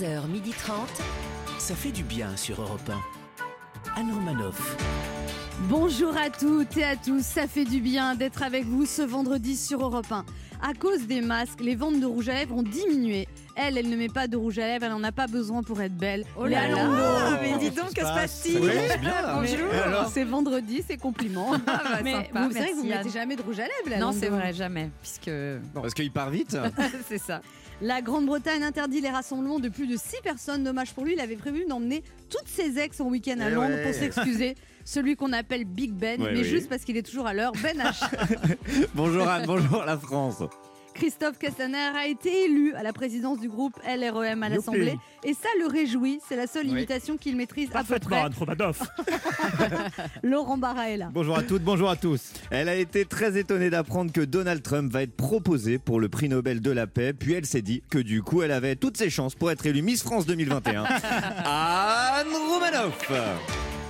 11h30. Ça fait du bien sur Europe 1. Anne Romanoff. Bonjour à toutes et à tous, ça fait du bien d'être avec vous ce vendredi sur Europe 1. À cause des masques, les ventes de rouge à lèvres ont diminué. Elle, elle ne met pas de rouge à lèvres, elle n'en a pas besoin pour être belle. Oh là là. Ah, mais dis donc, que se passe-t-il Oui, là. Bonjour. C'est vendredi, c'est compliment. bah, Mais sympa, vous savez que vous merci, mettez jamais de rouge à lèvres, Léa Non, c'est vrai, jamais. Puisque. Bon, Parce qu'il part vite. c'est ça. La Grande-Bretagne interdit les rassemblements de plus de 6 personnes. Dommage pour lui, il avait prévu d'emmener toutes ses ex en week-end à Eh Londres ouais. pour s'excuser. Celui qu'on appelle Big Ben, Ouais, mais oui. juste parce qu'il est toujours à l'heure. Ben H. bonjour Anne, bonjour la France. Christophe Castaner a été élu à la présidence du groupe LREM à l'Assemblée. Et ça le réjouit. C'est la seule Oui. imitation qu'il maîtrise à peu près. Anne Romanoff. Laurent Barra est là. Bonjour à toutes, bonjour à tous. Elle a été très étonnée d'apprendre que Donald Trump va être proposé pour le prix Nobel de la paix, puis elle s'est dit que du coup elle avait toutes ses chances pour être élue Miss France 2021. Anne Romanoff.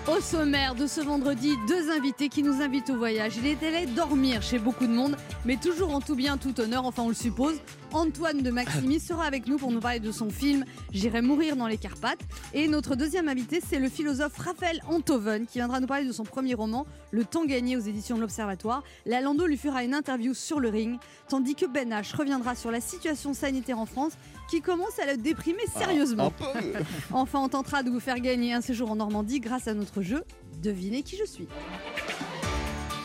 Au sommaire de ce vendredi, deux invités qui nous invitent au voyage. Il est allé dormir chez beaucoup de monde, mais toujours en tout bien, tout honneur, enfin on le suppose. Antoine de Maximi sera avec nous pour nous parler de son film J'irai mourir dans les Carpates. Et notre deuxième invité, c'est le philosophe Raphaël Antoven qui viendra nous parler de son premier roman, Le temps gagné aux éditions de l'Observatoire. La Lando lui fera une interview sur le ring, tandis que Ben H reviendra sur la situation sanitaire en France qui commence à le déprimer sérieusement. Un peu. Enfin, on tentera de vous faire gagner un séjour en Normandie grâce à notre jeu Devinez qui je suis.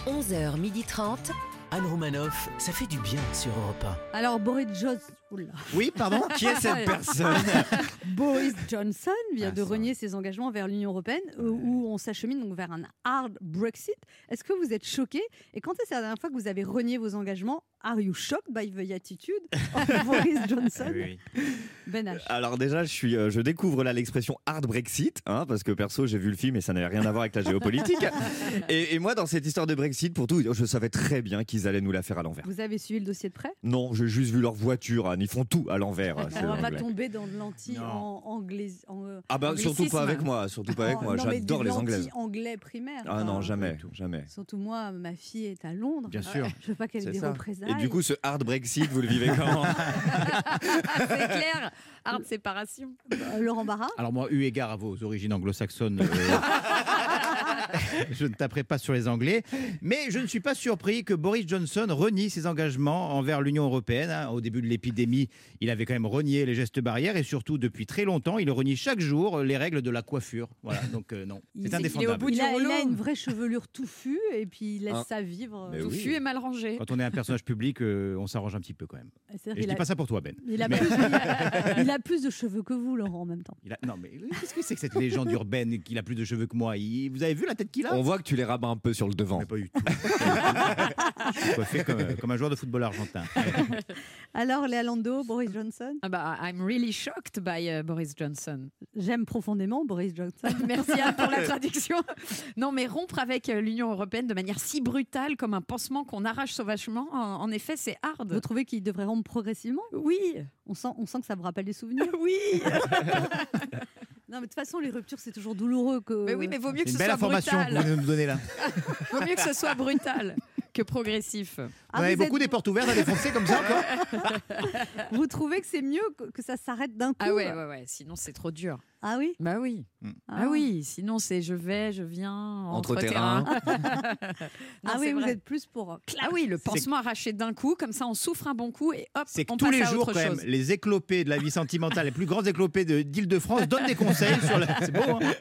11h30. Anne Romanoff, ça fait du bien sur Europe Alors, Boris, Jos- Oula. Oui, pardon. Qui est cette personne Boris Johnson vient Ah, de renier ses engagements vers l'Union européenne, où on s'achemine donc vers un hard Brexit. Est-ce que vous êtes choqué Et quand est-ce la dernière fois que vous avez renié vos engagements? Are you shocked by the attitude of Boris Johnson Ben H. Alors déjà, je suis, euh, je découvre là l'expression hard Brexit, hein, parce que perso, j'ai vu le film et ça n'avait rien à voir avec la géopolitique. et, et moi, dans cette histoire de Brexit, pour tout, je savais très bien qu'ils allaient nous la faire à l'envers. Vous avez suivi le dossier de près? Non, j'ai juste vu leur voiture, Anne, ils font tout à l'envers. c'est On va tomber dans de l'anti anglais. En, euh, Ah bah surtout pas avec moi, surtout pas avec En- moi. J'adore les anglaises. anglais primaire. Ah non, jamais, jamais. Surtout moi, ma fille est à Londres. Bien sûr. Je veux pas qu'elle ait des représailles. Et du coup, ce hard Brexit, vous le vivez comment c'est clair. Hard séparation. Laurent Barra Alors moi, eu égard à vos origines anglo-saxonnes, euh, je ne taperai pas sur les Anglais, mais je ne suis pas surpris que Boris Johnson renie ses engagements envers l'Union européenne. hein. Au début de l'épidémie, il avait quand même renié les gestes barrières et surtout depuis très longtemps, il renie chaque jour les règles de la coiffure. Voilà, donc euh, non, Il- c'est il est au indéfendable. bout il a, il rouleau. a une vraie chevelure touffue et puis il laisse Ah. ça vivre. Mais Euh, oui. Touffu et mal rangé. Quand on est un personnage public, euh, on s'arrange un petit peu quand même. C'est-à-dire Et je qu'il dis a- pas ça pour toi, Ben. Il a, Mais- plus, il a- il a plus de cheveux que vous, Laurent, en même temps. Il a- Non, mais qu'est-ce que c'est que cette légende urbaine qu'il a plus de cheveux que moi? Il- Vous avez vu la tête qu'il a On voit que tu les rabats un peu sur le devant. Mais pas du tout. Je suis coiffé comme, comme un joueur de football argentin. Alors, Léa Lando, Boris Johnson Ah bah, I'm really shocked by euh, Boris Johnson. J'aime profondément Boris Johnson. Merci Anne pour la traduction. Non, mais rompre avec euh, l'Union européenne de manière si brutale comme un pansement qu'on arrache sauvagement, en, en effet, c'est hard. Vous trouvez qu'il devrait rompre progressivement? Oui, on sent, on sent que ça vous rappelle des souvenirs. oui. Non, mais de toute façon, les ruptures, c'est toujours douloureux. Que... Mais oui, mais vaut mieux que C'est ce une belle soit information que vous brutal. venez de nous donner là. Vaut mieux que ce soit brutal que progressif. Ah, vous avez vous, beaucoup êtes- des portes ouvertes à défoncer comme ça encore vous trouvez que c'est mieux que, ça s'arrête d'un coup Ah ouais, ouais, ouais. Sinon, c'est trop dur. Ah oui Bah oui. Ah, oui. Sinon, c'est je vais, je viens entre, Entre. Non, Ah oui, vous vrai. êtes plus pour. euh, Ah oui, le pansement arraché d'un coup, comme ça, on souffre un bon coup et hop, C'est que on tous les jours, quand même, les éclopés de la vie sentimentale, les plus grands éclopés de- d'Île-de-France donnent des conseils sur la. C'est beau, hein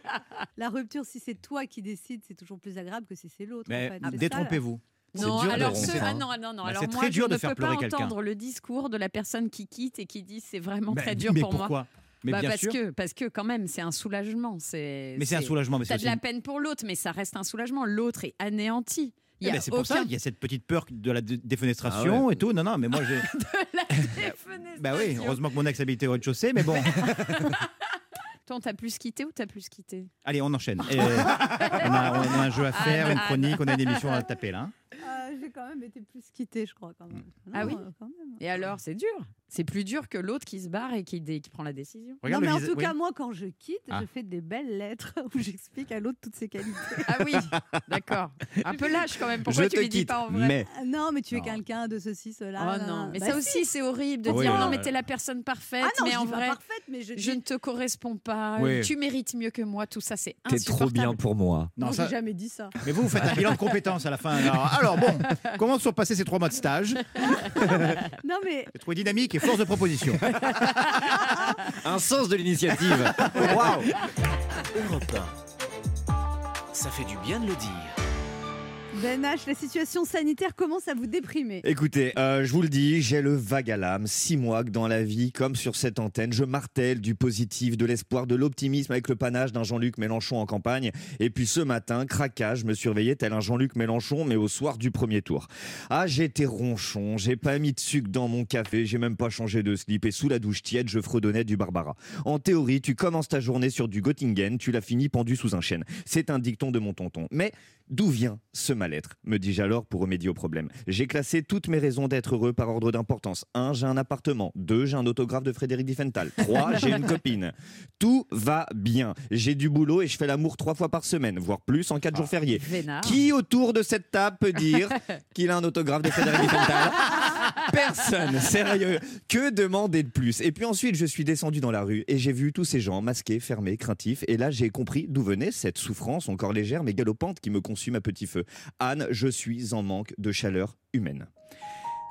La rupture, si c'est toi qui décides, c'est toujours plus agréable que si c'est l'autre. Mais en fait. Détrompez-vous. Non, dur de alors rompre, ceux- ah hein. non, ah non, non. Bah, alors moi, très dur je de ne faire peux pas pleurer entendre le discours de la personne qui quitte et qui dit c'est vraiment Mais- très dur mais pour moi. pourquoi Mais Bah, bien parce sûr. que parce que quand même c'est un soulagement. C'est Mais c'est un soulagement. Mais c'est T'as de la peine pour l'autre, mais ça reste un soulagement. L'autre est anéanti. Il y Eh a ben, c'est pour ça, il y a cette petite peur de la dé- défenestration Ah ouais. et tout. Non, non, mais moi j'ai. défenestration. Bah oui, heureusement que mon ex habitait au rez-de-chaussée, mais bon. Toi, t'as plus quitté ou t'as plus quitté? Allez, on enchaîne. Euh, on, a, on a un jeu à faire, Anne, une chronique, on a une émission à taper là. J'ai quand même été plus quittée, je crois. Quand même. Ah oui quand même. Et alors, c'est dur. C'est plus dur que l'autre qui se barre et qui, dé- qui prend la décision. Regarde non, mais en visa- tout oui. cas, moi, quand je quitte, Ah. je fais des belles lettres où j'explique à l'autre toutes ses qualités. Ah oui, d'accord. Un peu lâche quand même. Pourquoi je tu te lui dis quitte, pas en vrai mais Ah, non, mais tu es Non. quelqu'un de ceci, cela. Oh non, mais Bah ça si. aussi c'est horrible de Ah oui, dire non, non mais t'es la personne parfaite, Ah non, mais je en dis pas vrai parfaite, mais je, je dis- ne te corresponds pas, Oui. tu mérites mieux que moi, tout ça c'est T'es insupportable. trop bien pour moi. Non, Non, ça- j'ai jamais dit ça. Mais vous, vous faites un bilan de compétences à la fin. Alors, alors bon, comment se sont passés ces trois mois de stage? Non, mais J'ai trouvé dynamique force de proposition. Un sens de l'initiative. Waouh Europe 1. Ça fait du bien de le dire. Ben H, la situation sanitaire commence à vous déprimer. Écoutez, euh, je vous le dis, j'ai le vague à l'âme. Six mois que dans la vie, comme sur cette antenne, je martèle du positif, de l'espoir, de l'optimisme avec le panache d'un Jean-Luc Mélenchon en campagne. Et puis ce matin, craquage, je me surveillais tel un Jean-Luc Mélenchon, mais au soir du premier tour. Ah, j'étais ronchon, j'ai pas mis de sucre dans mon café, j'ai même pas changé de slip. Et sous la douche tiède, je fredonnais du Barbara. En théorie, tu commences ta journée sur du Göttingen, tu la finis pendu sous un chêne. C'est un dicton de mon tonton. Mais D'où vient ce mal-être me dis-je alors pour remédier au problème. J'ai classé toutes mes raisons d'être heureux par ordre d'importance. 1. J'ai un appartement. 2. J'ai un autographe de Frédéric Diffenthal. 3. J'ai une copine. Tout va bien. J'ai du boulot et je fais l'amour trois fois par semaine, voire plus en quatre jours fériés. Vénard. Qui autour de cette table peut dire qu'il a un autographe de Frédéric Diffenthal Personne, sérieux. Que demander de plus? Et puis ensuite, je suis descendu dans la rue et j'ai vu tous ces gens masqués, fermés, craintifs. Et là, j'ai compris d'où venait cette souffrance encore légère mais galopante qui me consume à petit feu. Anne, je suis en manque de chaleur humaine.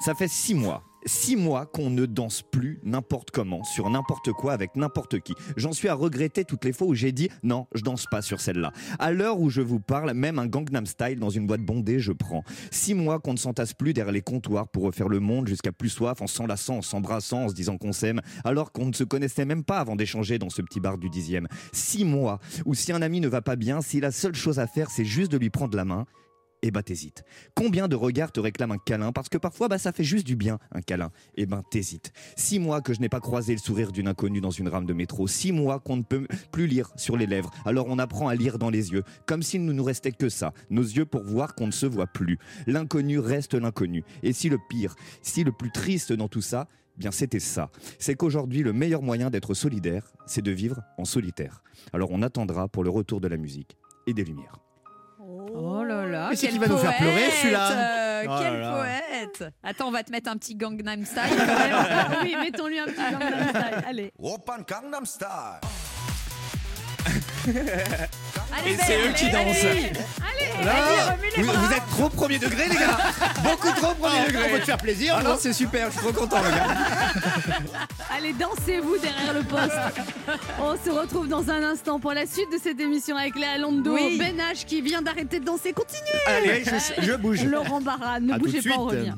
Ça fait six mois. Six mois qu'on ne danse plus n'importe comment, sur n'importe quoi, avec n'importe qui. J'en suis à regretter toutes les fois où j'ai dit non, je danse pas sur celle-là. À l'heure où je vous parle, même un Gangnam Style dans une boîte bondée, je prends. Six mois qu'on ne s'entasse plus derrière les comptoirs pour refaire le monde jusqu'à plus soif, en s'enlaçant, en s'embrassant, en se disant qu'on s'aime, alors qu'on ne se connaissait même pas avant d'échanger dans ce petit bar du dixième. Six mois où si un ami ne va pas bien, si la seule chose à faire c'est juste de lui prendre la main, eh ben t'hésites. Combien de regards te réclament un câlin? Parce que parfois bah, ça fait juste du bien un câlin. Eh ben t'hésites. Six mois que je n'ai pas croisé le sourire d'une inconnue dans une rame de métro. Six mois qu'on ne peut plus lire sur les lèvres. Alors on apprend à lire dans les yeux. Comme s'il ne nous restait que ça. Nos yeux pour voir qu'on ne se voit plus. L'inconnu reste l'inconnu. Et si le pire, si le plus triste dans tout ça, eh bien c'était ça. C'est qu'aujourd'hui le meilleur moyen d'être solidaire, c'est de vivre en solitaire. Alors on attendra pour le retour de la musique et des lumières. Oh là là, Mais c'est qui va nous faire pleurer, celui-là euh, Oh Quel là. poète Attends, on va te mettre un petit Gangnam Style quand même. Ah oui, mettons-lui un petit Gangnam Style. Allez. Open Gangnam Style. Allez, et c'est eux qui dansent. Allez, allez, vous, vous, êtes trop premier degré, les gars. Beaucoup trop premier ah, degré. On peut te faire plaisir. Ah non, c'est super. Je suis trop content, les gars. Allez, dansez-vous derrière le poste. On se retrouve dans un instant pour la suite de cette émission avec Léa Londo, oui. Ben H qui vient d'arrêter de danser. Continuez. Allez, je, je bouge. Laurent Barra, ne bougez pas, on revient.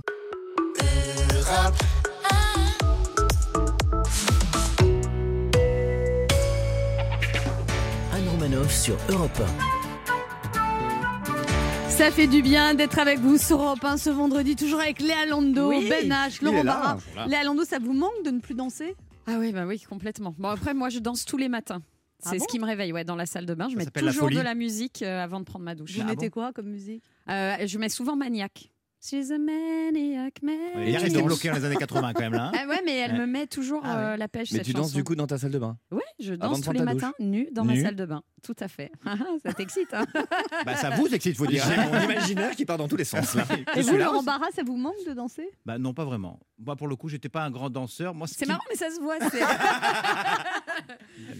sur Europe 1. Ça fait du bien d'être avec vous sur Europe 1 ce vendredi, toujours avec Léa Lando, oui, Ben H, Laurent Barra. Léa Lando, ça vous manque de ne plus danser? Ah oui, bah oui, complètement. Bon, après, moi, je danse tous les matins. Ah C'est ce qui me réveille, ouais, dans la salle de bain. Je mets toujours de la musique euh, avant de prendre ma douche. Vous ah mettez quoi comme musique? Euh, je mets souvent Maniac. She's a maniac man. Il est tu resté bloqué dans les années 80 quand même là. hein. Ah ouais, mais elle Ouais. me met toujours Ah ouais. euh, la pêche. Mais cette tu danses chanson. du coup dans ta salle de bain Ouais, je danse tous les matins nue dans ma salle de bain. Tout à fait. Ah, ça t'excite, hein Bah ça vous excite, faut dire. J'ai mon imaginaire qui part dans tous les sens là. Et vous, Laurent. Barra, ça vous manque de danser? Bah non, pas vraiment. Moi pour le coup, j'étais pas un grand danseur. Moi, ce C'est qui- marrant, mais ça se voit. c'est-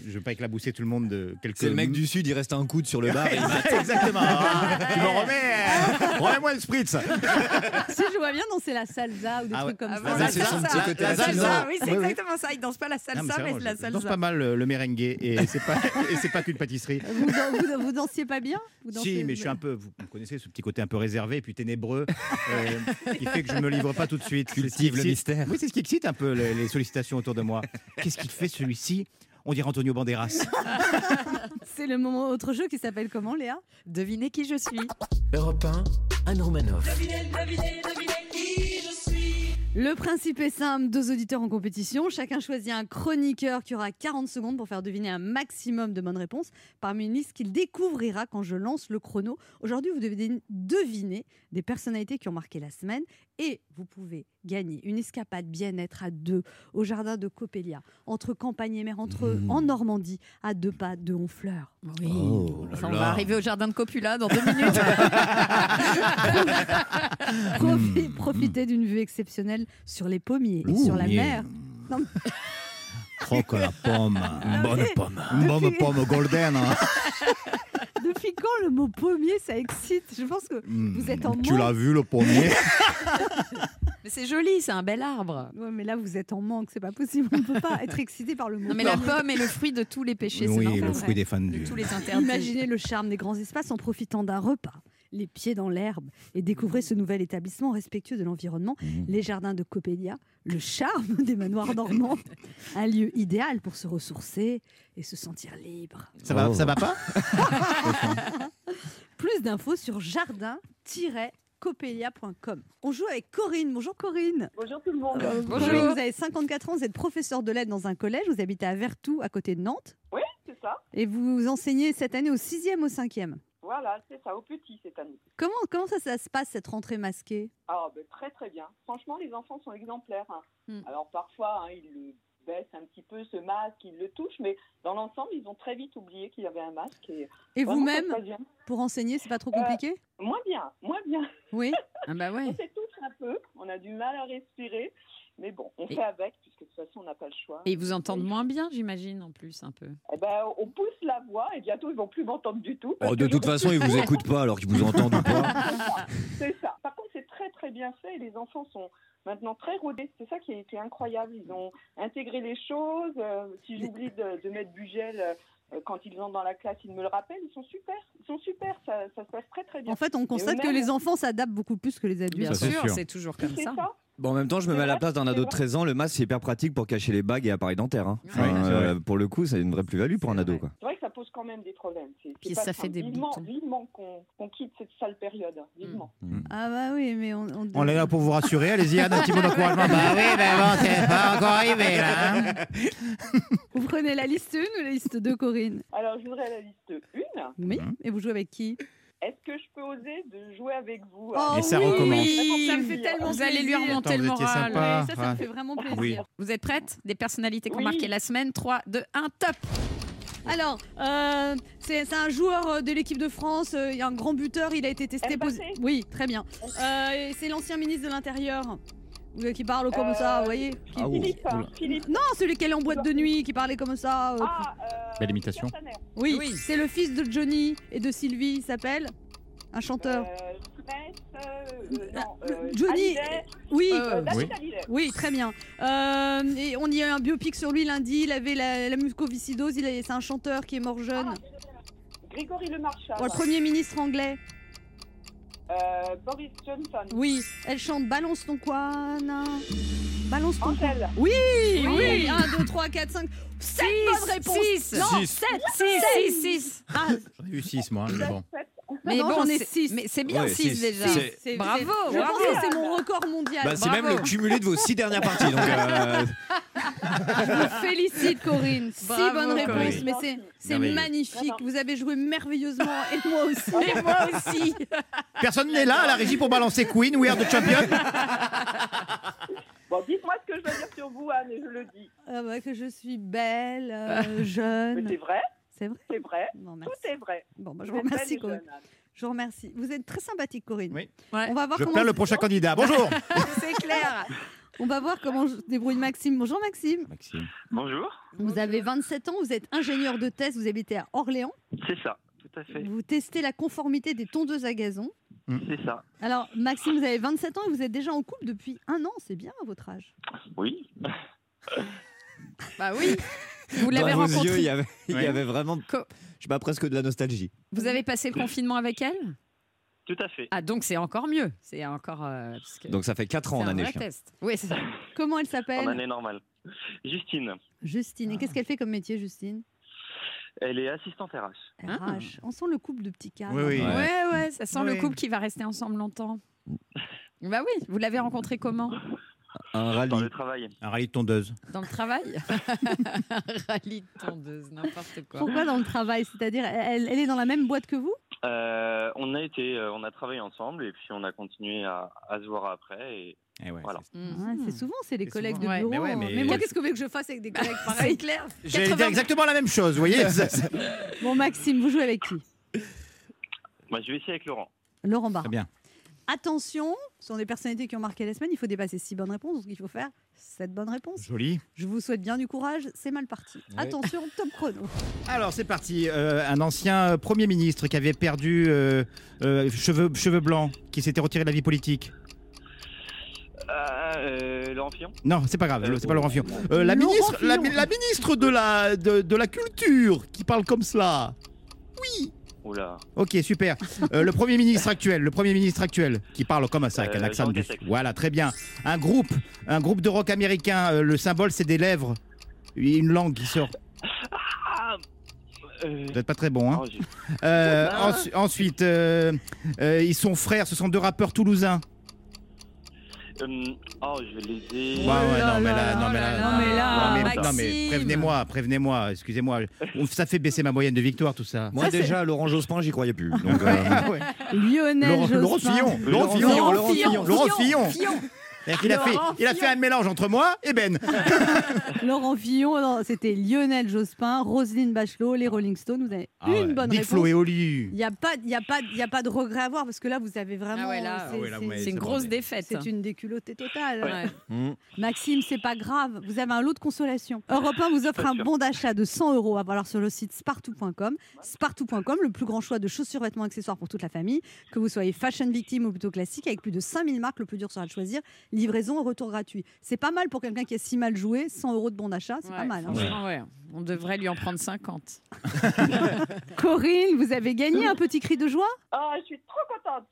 Je vais pas éclabousser tout le monde de quelques. C'est le mec du sud, il reste un coude sur le bar. et il mate. Exactement. Tu me remets. Remets-moi le spritz. Si je vois bien danser la salsa ou des Ah trucs comme Ah, ça. c'est La la salsa, salsa. oui, c'est Oui, oui. exactement ça. Il danse pas la Non, salsa, mais c'est mais, vrai, la je danse salsa. pas mal le, le merengue et c'est pas et c'est pas qu'une pâtisserie. Vous, dan- vous- vous dansiez pas bien? Vous Si, mais je suis un peu, vous me connaissez ce petit côté un peu réservé et puis ténébreux, euh, qui fait que je me livre pas tout de suite. C'est ce qui Cultive le excite- mystère. Oui, c'est ce qui excite un peu les, les sollicitations autour de moi. Qu'est-ce qu'il fait celui-ci? On dirait Antonio Banderas. C'est le moment autre jeu qui s'appelle comment, Léa? Devinez qui je suis. Europe 1, Anne Romanoff. Le principe est simple, deux auditeurs en compétition. Chacun choisit un chroniqueur qui aura 40 secondes pour faire deviner un maximum de bonnes réponses parmi une liste qu'il découvrira quand je lance le chrono. Aujourd'hui, vous devez deviner des personnalités qui ont marqué la semaine et vous pouvez gagner une escapade bien-être à deux au jardin de Coppelia, entre campagne et mer, entre Mmh. en Normandie, à deux pas de Honfleur. Oui. Oh Enfin, on va arriver au jardin de Copula dans deux minutes. Profi- Mmh. Profitez d'une vue exceptionnelle sur les pommiers et Ouh, sur la mer. Non, mais- Oh que la pomme. Une bonne pomme. Une bonne pomme golden. hein. Depuis quand le mot pommier ça excite? Je pense que vous êtes en Tu manque. l'as vu le pommier? Mais c'est joli, c'est un bel arbre. Ouais, mais là vous êtes en manque, c'est pas possible. On ne peut pas être excité par le mot. Non, mais la pomme est le fruit de tous les péchés. Oui, le fruit De défendu. tous les interdits. Imaginez le charme des grands espaces en profitant d'un repas, les pieds dans l'herbe, et découvrez ce nouvel établissement respectueux de l'environnement, les jardins de Coppelia, le charme des manoirs normands, un lieu idéal pour se ressourcer et se sentir libre. Ça va, Oh. ça va pas Plus d'infos sur jardin-coppelia.com. On joue avec Corinne. Bonjour Corinne. Bonjour tout le monde. Euh, Bonjour. Corinne, vous avez 54 ans, vous êtes professeur de lettres dans un collège, vous habitez à Vertou, à côté de Nantes, Oui, c'est ça. et vous enseignez cette année au 6e, au 5e. Voilà, c'est ça, au petit cette année. Comment, comment ça, ça se passe, cette rentrée masquée? Ah, ben, très très bien. Franchement, les enfants sont exemplaires. hein. Hmm. Alors parfois, hein, ils le baissent un petit peu, ce masque, ils le touchent, mais dans l'ensemble, ils ont très vite oublié qu'il y avait un masque. Et vous-même, pour enseigner, c'est pas trop Euh, compliqué? Moins bien, moins bien. Oui. Ah bah On ouais. s'étouffe un peu, on a du mal à respirer, mais bon, on Et- fait avec, puisque de toute façon, on n'a pas le choix. Et ils vous entendent moins bien, j'imagine, en plus, un peu. Eh ben, on pousse la voix et bientôt, ils vont plus m'entendre du tout. Oh, de toute façon, ils vous écoutent pas alors qu'ils vous entendent ou pas. C'est ça. Par contre, c'est très très bien fait et les enfants sont maintenant très rodés. C'est ça qui qui est incroyable. Ils ont intégré les choses. Euh, si j'oublie de, de mettre du gel euh, quand ils entrent dans la classe, ils me le rappellent. Ils sont super. Ils sont super. Ça, ça se passe très très bien. En fait, on constate que les enfants s'adaptent beaucoup plus que les adultes. Bien sûr, c'est toujours comme c'est ça. ça. Bon, en même temps, je me mets à la place d'un ado de vrai. 13 ans. Le masque, c'est hyper pratique pour cacher les bagues et appareils dentaires. hein. Enfin, c'est euh, pour le coup, c'est une vraie plus-value pour un ado. Quoi. C'est vrai que ça pose quand même des problèmes. C'est- c'est Puis pas ça fait des vivement, boutons. Vivement qu'on qu'on quitte cette sale période. Vivement. Ah bah oui, mais on... on- On est là pour vous rassurer. Allez-y, Anne, un petit mot d'encouragement. Bah oui, mais bon, c'est pas encore arrivé là. hein. Vous prenez la liste 1 ou la liste 2, Corinne? Alors, je voudrais la liste 1. Oui. Mhm. Et vous jouez avec qui? Est-ce que je peux oser de jouer avec vous Oh Et ça oui, recommence. Ça me fait tellement Vous allez lui plaisir. remonter Attends, le moral. sympa. Ouais, ça, ça me fait vraiment plaisir. Oui. Vous êtes prêtes Des personnalités qui ont Oui. marqué la semaine 3, 2, 1, top Alors, euh, c'est un joueur euh, de l'équipe de France, euh, il y a un grand buteur, il a été testé positif. Oui, très bien. Euh, c'est l'ancien ministre de l'Intérieur euh, qui parle comme ça, vous voyez? Qui- Ah, oh. Philippe, hein. Philippe. Non, celui qui allait en boîte de nuit, qui parlait comme ça. euh, Ah, euh, Belle imitation. Oui, oui. c'est le fils de Johnny et de Sylvie, il s'appelle un chanteur. Euh, Smith, euh, euh, non, Euh, Johnny- Hallyday, oui, euh, euh, Oui. Oui, très bien. Euh, et on y a eu un biopic sur lui lundi, il avait la, la mucoviscidose, il est- c'est un chanteur qui est mort jeune. Grégory Le Marchal. Oh, le Premier ministre anglais. Euh, Boris Johnson. Oui, elle chante Balance ton quoi, Balance ton quoi. Angèle. Oui, Oui. oui. 1, 2, 3, 4, 5. 7 bonnes réponses. six. Non, Six. 7, 6, 6, 6. Ah, J'en ai eu 6 moi, mais bon. Mais non, bon, j'en ai c'est- six. Mais c'est bien Ouais, 6 six. déjà. Bravo, c'est- Je bravo. pense que c'est mon record mondial. Bah, c'est même le cumulé de vos six dernières parties. Donc, euh, Je vous félicite, Corinne. 6 Bravo, bonnes réponses, Corinne. mais c'est magnifique. Vous avez joué merveilleusement et moi aussi. Et moi aussi. Personne n'est là à la régie pour balancer Queen, We Are the Champion. Bon, dites-moi ce que je dois dire sur vous, Anne, et je le dis. Ah bah, que je suis belle, euh, Mais jeune. c'est vrai, C'est vrai c'est vrai. Bon, Tout est vrai. Bon, bah, je Vous remercie, Corinne. jeune, Anne. Je vous remercie. Vous êtes très sympathique, Corinne. Oui. Ouais. On va voir Je comment le prochain candidat. Bonjour. C'est clair. on va voir comment je débrouille Maxime. Bonjour Maxime. Maxime. Bonjour, Vous avez 27 ans, vous êtes ingénieur de test, vous habitez à Orléans. c'est ça, tout à fait, Vous testez la conformité des tondeuses à gazon. c'est ça. Alors, Maxime, vous avez 27 ans et vous êtes déjà en couple depuis un an. C'est bien à votre âge. Oui, Bah oui. Vous l'avez dans vos rencontré. yeux, il y avait, il y Ouais. avait vraiment, Co- je sais pas, presque de la nostalgie. Vous avez passé le confinement avec elle? Tout à fait. Ah donc c'est encore mieux. C'est encore. euh, parce que Donc, ça fait 4 ans c'est en un année vrai chien. test. Oui, c'est ça. Comment elle En s'appelle année normale. Justine, Justine. Et qu'est-ce qu'elle fait comme métier, Justine? Elle est assistante RH. Ah. RH. On sent le couple de petits cadres. Oui, oui. Ouais. Ouais, ouais, ça sent le couple qui va rester ensemble longtemps. Bah oui, vous l'avez rencontré comment? Un rallye. Dans le travail. Un rallye de tondeuse. Dans le travail Un rallye de tondeuse, n'importe quoi. Pourquoi dans le travail? C'est-à-dire, elle, elle est dans la même boîte que vous? Euh, on a été, euh, on a travaillé ensemble et puis on a continué à, à se voir après. Et Eh ouais, Voilà. c'est- Ouais, c'est souvent, c'est les collègues souvent. de Ouais, bureau. mais ouais, hein. mais- mais moi, qu'est-ce que vous voulez que je fasse avec des collègues? C'est pareils clair. Dire 80 exactement la même chose, vous voyez Bon, Maxime, vous jouez avec qui? Moi, je vais essayer avec Laurent. Laurent Barra. Très bien. Attention, ce sont des personnalités qui ont marqué la semaine. Il faut dépasser six bonnes réponses. Donc, il faut faire sept bonnes réponses. Joli. Je vous souhaite bien du courage. C'est mal parti. Attention, top chrono. Alors c'est parti. Euh, un ancien euh, Premier ministre qui avait perdu euh, euh, cheveux, cheveux blancs, qui s'était retiré de la vie politique. Euh, Laurent Fillon? Non, c'est pas grave, Euh, c'est pas Laurent Fillon. Euh, la, Laurent ministre, la, Fillon. la ministre de la, de, de la culture qui parle comme cela. Oula. Ok, super. Euh, le Premier ministre actuel, le Premier ministre actuel qui parle comme ça, avec un Euh, accent Jean dessus. Castex. Voilà, très bien. Un groupe, un groupe de rock américain. euh, le symbole, c'est des lèvres. Une langue qui sort. Ah Vous n'êtes pas très bon, hein oh, ensuite, ils sont frères, ce sont deux rappeurs toulousains. Euh, oh, je. Ouais, ouais, non, mais là, non, mais là, non, mais là, non, mais- non, mais Maxime. prévenez-moi, prévenez-moi, excusez-moi. Ça fait baisser ma moyenne de victoire, tout ça. Moi, déjà, Laurent Jospin, j'y croyais plus. Donc, euh, Ah. Lionel Laurent, Jospin. Laurent Fillon, Laurent Laurent Fillon, Laurent Fillon, Laurent Fillon. Qu'il a fait, il a fait un mélange entre moi et Ben. Laurent Fillon, c'était Lionel Jospin, Roselyne Bachelot, les Rolling Stones. Vous avez Ah ouais. une bonne Big réponse. Flo et Oli. Il n'y a, pas- il y a, pas- il y a pas de regret à avoir parce que là, vous avez vraiment. Ah ouais, là, c'est- ah ouais, là, c'est- une grosse défaite. c'est une déculottée totale. Ouais. hmm. Maxime, c'est pas grave. Vous avez un lot de consolation. Europe 1 vous offre un bon d'achat de 100 euros à valoir sur le site spartou.com. Spartou.com, le plus grand choix de chaussures, vêtements, accessoires pour toute la famille. Que vous soyez fashion victime ou plutôt classique, avec plus de 5000 marques, le plus dur sera de choisir. Livraison et retour gratuit. C'est pas mal pour quelqu'un qui a si mal joué. 100 euros de bon d'achat, c'est pas mal. hein. ouais. On devrait lui en prendre 50. Corinne, vous avez gagné un petit cri de joie? Ah, je suis trop contente.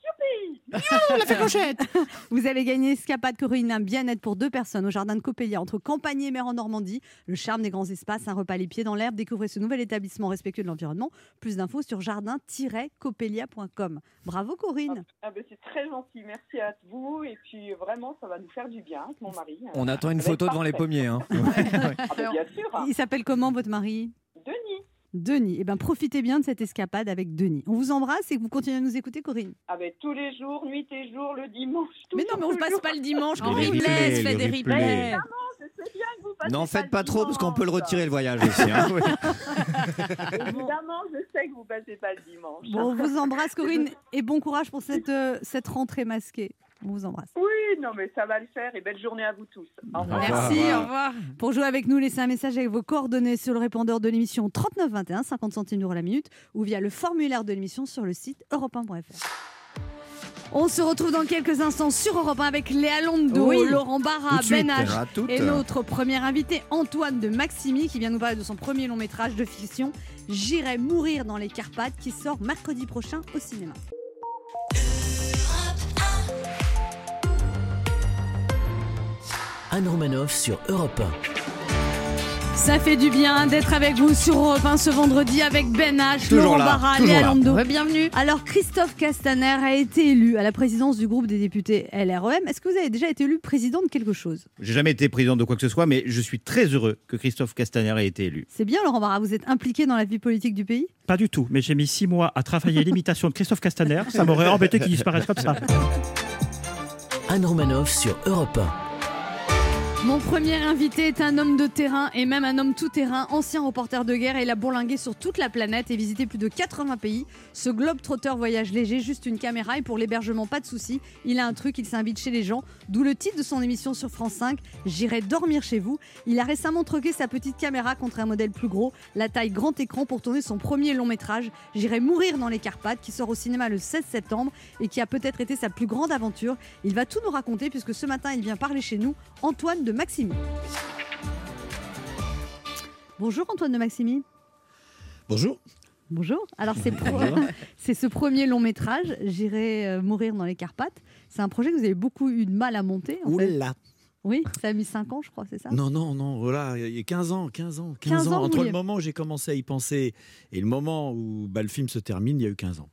Youpi Vous avez gagné Escapade Corinne, un bien-être pour deux personnes au jardin de Coppelia entre Campagne et Mer en Normandie. Le charme des grands espaces, un repas les pieds dans l'herbe. Découvrez ce nouvel établissement respectueux de l'environnement. Plus d'infos sur jardin-coppelia.com. Bravo Corinne. Ah ben, c'est très gentil. Merci à vous. Et puis vraiment, ça va nous faire du bien avec mon mari. On attend une photo devant les pommiers. Hein. Ah ben, bien sûr. Il s'appelle comment votre mari? Denis. Denis. Eh bien, profitez bien de cette escapade avec Denis. On vous embrasse et que vous continuez à nous écouter, Corinne. Ah ben, tous les jours, nuit et jour, le dimanche. Mais non, mais on ne passe pas le dimanche. En replay, fait des replays. replays. Je sais bien que vous passez N'en faites pas le trop parce qu'on peut le retirer le voyage aussi. hein. Évidemment, je sais que vous passez pas le dimanche. Bon, on vous embrasse, Corinne, et bon courage pour cette, euh, cette rentrée masquée. On vous embrasse. Oui, non, mais ça va le faire. Et belle journée à vous tous. Au revoir. Merci, revoir. au revoir. Pour jouer avec nous, laissez un message avec vos coordonnées sur le répondeur de l'émission 3921, 50 centimes d'euros la minute, ou via le formulaire de l'émission sur le site europe1.fr. On se retrouve dans quelques instants sur Europe 1 avec Léa Londo, Oui. Laurent Barra. Ben H et notre premier invité Antoine de Maximi qui vient nous parler de son premier long métrage de fiction J'irai mourir dans les Carpates qui sort mercredi prochain au cinéma. Anne Romanoff sur Europe Ça fait du bien d'être avec vous sur Europe 1 ce vendredi avec Ben H, Laurent Barra, Léa. Lando. Bienvenue. Alors Christophe Castaner a été élu à la présidence du groupe des députés LREM. Est-ce que vous avez déjà été élu président de quelque chose? J'ai jamais été président de quoi que ce soit, mais je suis très heureux que Christophe Castaner ait été élu. C'est bien Laurent Barra, vous êtes impliqué dans la vie politique du pays? Pas du tout, mais j'ai mis six mois à travailler l'imitation de Christophe Castaner. Ça m'aurait embêté qu'il disparaisse comme ça. 1. Anne Romanoff sur Europe Mon premier invité est un homme de terrain et même un homme tout-terrain, ancien reporter de guerre il a bourlingué sur toute la planète et visité plus de 80 pays. Ce globe trotteur voyage léger, juste une caméra et pour l'hébergement pas de souci. Il a un truc, il s'invite chez les gens, d'où le titre de son émission sur France 5, J'irai dormir chez vous. Il a récemment troqué sa petite caméra contre un modèle plus gros, la taille grand écran pour tourner son premier long métrage, J'irai mourir dans les Carpates, qui sort au cinéma le 16 septembre et qui a peut-être été sa plus grande aventure. Il va tout nous raconter puisque ce matin il vient parler chez nous, Antoine de Maximi. Bonjour Antoine de Maximi. Bonjour. Bonjour. Alors c'est c'est ce premier long métrage, J'irai euh, mourir dans les Carpates. C'est un projet que vous avez beaucoup eu de mal à monter. En Ouh fait. là. Oui, ça a mis 5 ans je crois, c'est ça? Non, non, non, voilà, il y a 15 ans, 15 ans, 15, 15 ans, Entre le moment où j'ai commencé à y penser et le moment où bah, le film se termine, il y a eu 15 ans.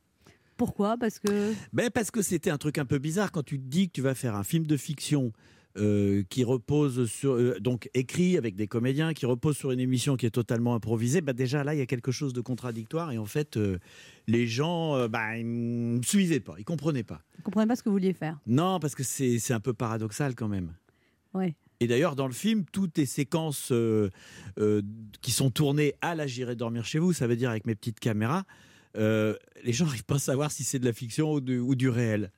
Pourquoi? Parce que Ben, parce que c'était un truc un peu bizarre quand tu te dis que tu vas faire un film de fiction euh, qui repose sur euh, donc écrit avec des comédiens, qui repose sur une émission qui est totalement improvisée. Bah déjà là, il y a quelque chose de contradictoire et en fait, euh, les gens, euh, bah, ils ne suivaient pas, ils comprenaient pas. Vous comprenez pas ce que vous vouliez faire? Non, parce que c'est c'est un peu paradoxal quand même. Ouais. Et d'ailleurs, dans le film, toutes les séquences euh, euh, qui sont tournées à la J'irai dormir chez vous, ça veut dire avec mes petites caméras, euh, les gens n'arrivent pas à savoir si c'est de la fiction ou, du- ou du réel.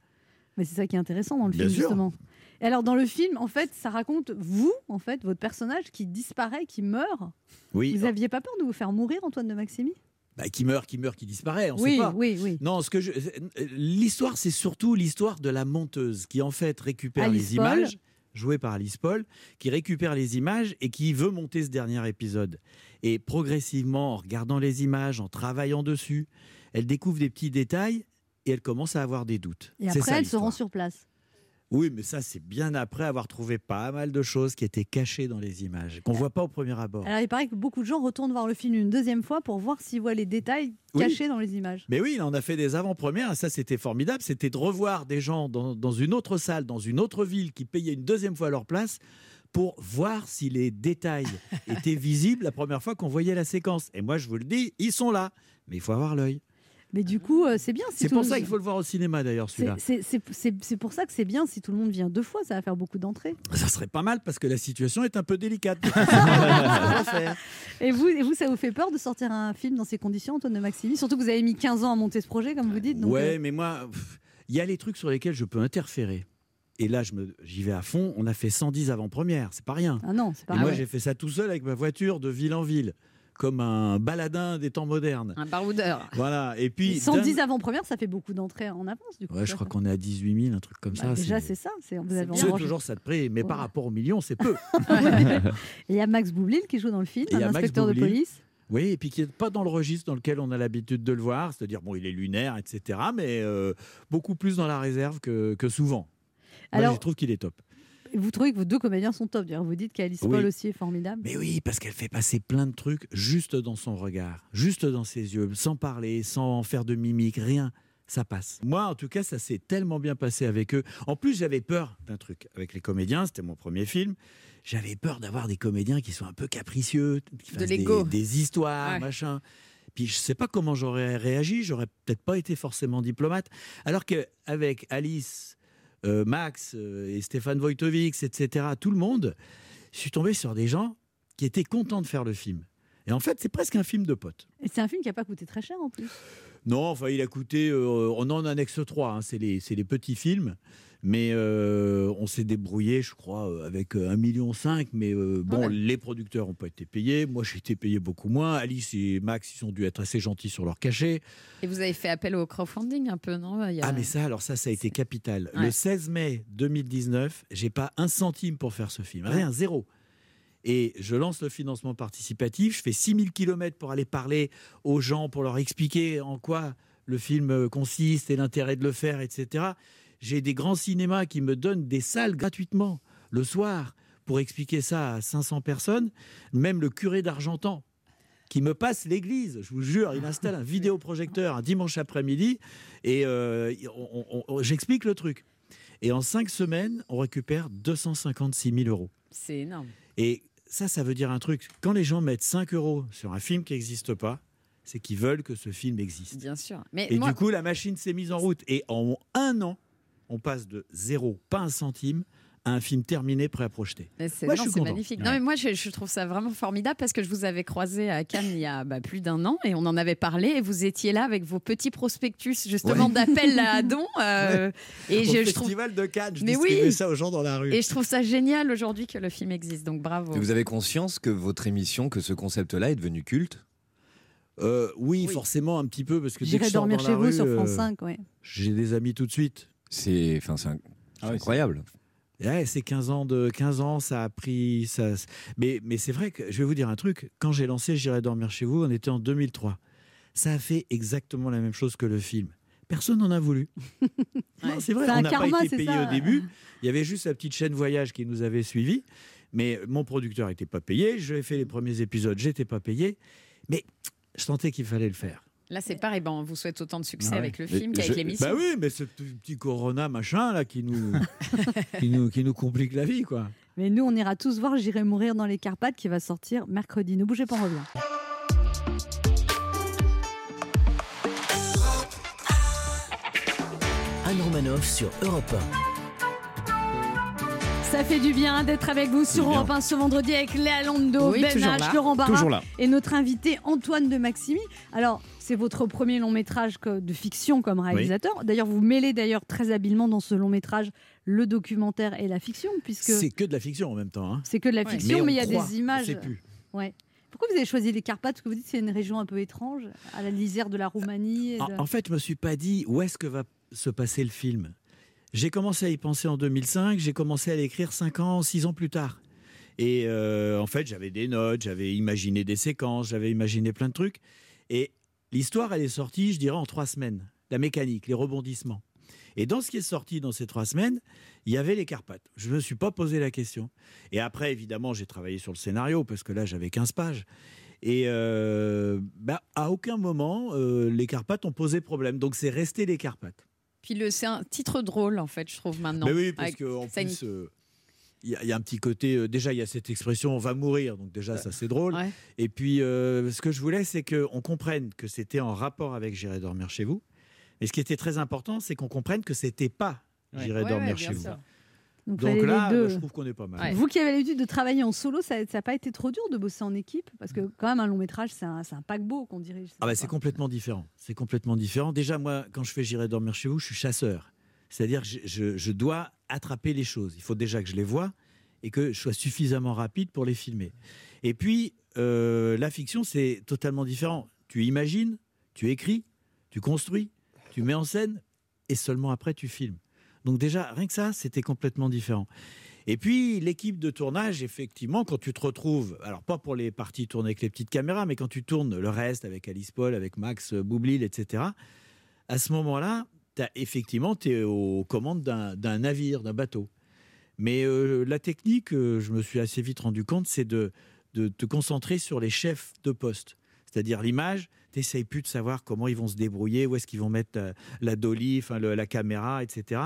Mais c'est ça qui est intéressant dans le Bien film, sûr. justement. Et alors, dans le film, en fait, ça raconte vous, en fait, votre personnage qui disparaît, qui meurt. Oui, Vous aviez pas peur de vous faire mourir, Antoine de Maximi? Bah, qui meurt, qui meurt, qui disparaît, on Oui, sait pas. oui, oui. Non, ce que je... l'histoire, c'est surtout l'histoire de la monteuse qui en fait récupère Alice les Paul. images, jouée par Alice Paul, qui récupère les images et qui veut monter ce dernier épisode. Et progressivement, en regardant les images, en travaillant dessus, elle découvre des petits détails et elle commence à avoir des doutes. Et après, ça, elle se rend sur place. Oui, mais ça, c'est bien après avoir trouvé pas mal de choses qui étaient cachées dans les images, qu'on voit pas au premier abord. Alors, il paraît que beaucoup de gens retournent voir le film une deuxième fois pour voir s'ils voient les détails Oui. cachés dans les images. Mais oui, il en a fait des avant-premières, et ça c'était formidable. C'était de revoir des gens dans, dans une autre salle, dans une autre ville, qui payaient une deuxième fois leur place pour voir si les détails étaient visibles la première fois qu'on voyait la séquence. Et moi, je vous le dis, ils sont là, mais il faut avoir l'œil. Mais du coup, euh, c'est bien. si C'est pour ça qu'il faut le voir au cinéma d'ailleurs, celui-là. C'est pour ça que c'est bien si tout le monde vient deux fois, ça va faire beaucoup d'entrées. Ça serait pas mal parce que la situation est un peu délicate. Et vous, et vous, ça vous fait peur de sortir un film dans ces conditions, Antoine de Maximi? Surtout que vous avez mis 15 ans à monter ce projet, comme vous dites. donc, ouais, euh, mais moi, il y a les trucs sur lesquels je peux interférer. Et là, j'y vais à fond. On a fait 110 avant-premières, c'est pas rien. Ah non, c'est pas Et moi, j'ai fait ça tout seul avec ma voiture de ville en ville, comme un baladin des temps modernes. Un baroudeur. Voilà. Et puis. 110 d'un- avant-première, ça fait beaucoup d'entrées en avance, du coup. Ouais, je crois qu'on est à 18 000, un truc comme Bah, ça. déjà, c'est ça. c'est- toujours ça de prix, mais par rapport aux millions, c'est peu. Et Il y a Max Boublil qui joue dans le film, Et il y un a Max inspecteur de Boublil. police. Oui, et puis qui n'est pas dans le registre dans lequel on a l'habitude de le voir, c'est-à-dire, bon, il est lunaire, etc., mais euh, beaucoup plus dans la réserve que, que souvent. Moi, Alors- je trouve qu'il est top. Vous trouvez que vos deux comédiens sont top. D'ailleurs, vous dites qu'Alice Oui. Paul aussi est formidable. Mais oui, parce qu'elle fait passer plein de trucs juste dans son regard, juste dans ses yeux, sans parler, sans faire de mimique, rien. Ça passe. Moi, en tout cas, ça s'est tellement bien passé avec eux. En plus, j'avais peur d'un truc avec les comédiens. C'était mon premier film. J'avais peur d'avoir des comédiens qui sont un peu capricieux, qui De fassent des, l'ego. des histoires, Ouais. machin. Puis je sais pas comment j'aurais réagi. J'aurais peut-être pas été forcément diplomate. Alors qu'avec Alice, euh, Max euh, et Stéphane Wojtowicz, etc., tout le monde, je suis tombé sur des gens qui étaient contents de faire le film. Et en fait, c'est presque un film de potes. Et c'est un film qui n'a pas coûté très cher en plus. Non, enfin, il a coûté. euh, on en annexe 3, hein, c'est les, c'est les petits films. Mais euh, on s'est débrouillé, je crois, euh, avec euh, 1,5 million. Mais euh, bon, Ouais. les producteurs n'ont pas été payés. Moi, j'ai été payé beaucoup moins. Alice et Max, ils ont dû être assez gentils sur leur cachet. Et vous avez fait appel au crowdfunding un peu, non Il y a- Ah, mais ça, alors ça, ça a été capital. Ouais. Le 16 mai 2019, j'ai pas un centime pour faire ce film. Rien, zéro. Et je lance le financement participatif. Je fais 6000 km pour aller parler aux gens, pour leur expliquer en quoi le film euh, consiste et l'intérêt de le faire, etc. J'ai des grands cinémas qui me donnent des salles gratuitement le soir pour expliquer ça à 500 personnes. Même le curé d'Argentan qui me passe l'église, je vous jure, il installe un vidéoprojecteur un dimanche après-midi et euh, j'explique le truc. Et en cinq semaines, on récupère 256 000 euros. C'est énorme. Et ça, ça veut dire un truc. Quand les gens mettent 5 euros sur un film qui n'existe pas, c'est qu'ils veulent que ce film existe. Bien sûr. Mais Et moi, du coup, la machine s'est mise en route. Et en un an, on passe de zéro, pas un centime, à un film terminé, prêt à projeter. C'est magnifique. Ouais. Non, mais moi, je, je trouve ça vraiment formidable parce que je vous avais croisé à Cannes il y a bah, plus d'un an et on en avait parlé et vous étiez là avec vos petits prospectus justement Ouais. d'appel à dons. euh, et Au je, je trouve, festival de Cannes, je Mais distribuais oui. ça aux gens dans la rue. et je trouve ça génial aujourd'hui que le film existe. Donc bravo. Et vous avez conscience que votre émission, que ce concept-là est devenu culte? Euh, oui, forcément un petit peu parce que J'irai dormir dans chez la vous rue, sur France euh, 5. Ouais. J'ai des amis tout de suite. C'est enfin, c'est Ah oui, incroyable. Ouais, c'est 15 ans de 15 ans, ça a pris ça. Mais mais c'est vrai que je vais vous dire un truc. Quand j'ai lancé J'irai dormir chez vous, on était en 2003. Ça a fait exactement la même chose que le film. Personne n'en a voulu. Non, c'est vrai, on n'a pas été payé au début. Il y avait juste la petite chaîne voyage qui nous avait suivis. Mais mon producteur n'était pas payé. J'ai fait les premiers épisodes, j'étais pas payé. Mais je sentais qu'il fallait le faire. Là, c'est pareil. Bon, on vous souhaite autant de succès Ah ouais. avec le Mais film qu'avec l'émission. Bah oui, mais ce petit corona machin là qui nous, qui nous, qui nous complique la vie quoi. Mais nous, on ira tous voir J'irai mourir dans les Carpates qui va sortir mercredi. Ne bougez pas, on revient. Anne Romanoff sur Europe Ça fait du bien d'être avec vous sur. Europe 1 ce vendredi avec Léa Lando, Oui, Ben H. Laurent Barra et notre invité Antoine de Maximi. Alors, c'est votre premier long métrage de fiction comme réalisateur. D'ailleurs, vous mêlez d'ailleurs très habilement dans ce long métrage le documentaire et la fiction, puisque C'est que de la fiction en même temps. hein. c'est que de la fiction, on mais il y a croit, des images. sait plus. Ouais. Pourquoi vous avez choisi les Carpates? Parce que vous dites que c'est une région un peu étrange, à la lisière de la Roumanie. et En, de- en fait, je me suis pas dit où est-ce que va se passer le film? J'ai commencé à y penser en 2005, j'ai commencé à l'écrire 5 ans, 6 ans plus tard. Et euh, en fait, j'avais des notes, j'avais imaginé des séquences, j'avais imaginé plein de trucs. Et l'histoire, elle est sortie, je dirais, en trois semaines. La mécanique, les rebondissements. Et dans ce qui est sorti dans ces trois semaines, il y avait les Carpates. Je ne me suis pas posé la question. Et après, évidemment, j'ai travaillé sur le scénario, parce que là, j'avais 15 pages. Et euh, bah, à aucun moment, euh, les Carpates ont posé problème. Donc, c'est resté les Carpates. Puis le, c'est un titre drôle, en fait, je trouve maintenant. Mais oui, parce qu'en plus, euh, il y, a- il y a un petit côté. euh, déjà, il y a cette expression on va mourir. Donc, déjà, ça, c'est drôle. Ouais. Et puis, euh, ce que je voulais, c'est qu'on comprenne que c'était en rapport avec J'irai dormir chez vous. Mais ce qui était très important, c'est qu'on comprenne que c'était pas. J'irai Ouais, dormir chez vous. Donc, là, les deux. bah, je trouve qu'on est pas mal. Ouais. Vous qui avez l'habitude de travailler en solo, ça n'a pas été trop dur de bosser en équipe? Parce que quand même, un long métrage, c'est un, un paquebot qu'on dirige. Ah bah, c'est complètement différent. C'est complètement différent. Déjà, moi, quand je fais J'irai dormir chez vous, je suis chasseur. C'est-à-dire que je, je- je dois attraper les choses. Il faut déjà que je les vois et que je sois suffisamment rapide pour les filmer. Et puis, euh, la fiction, c'est totalement différent. Tu imagines, tu écris, tu construis, tu mets en scène et seulement après tu filmes. Donc déjà, rien que ça, c'était complètement différent. Et puis, l'équipe de tournage, effectivement, quand tu te retrouves, alors pas pour les parties tournées avec les petites caméras, mais quand tu tournes le reste avec Alice Paul, avec Max euh, Boublil, etc., à ce moment-là, effectivement, tu es aux commandes d'un navire, d'un bateau. Mais euh, la technique, euh, je me suis assez vite rendu compte, c'est de, de te concentrer sur les chefs de poste. C'est-à-dire l'image, tu n'essayes plus de savoir comment ils vont se débrouiller, où est-ce qu'ils vont mettre euh, la dolly, la caméra, etc.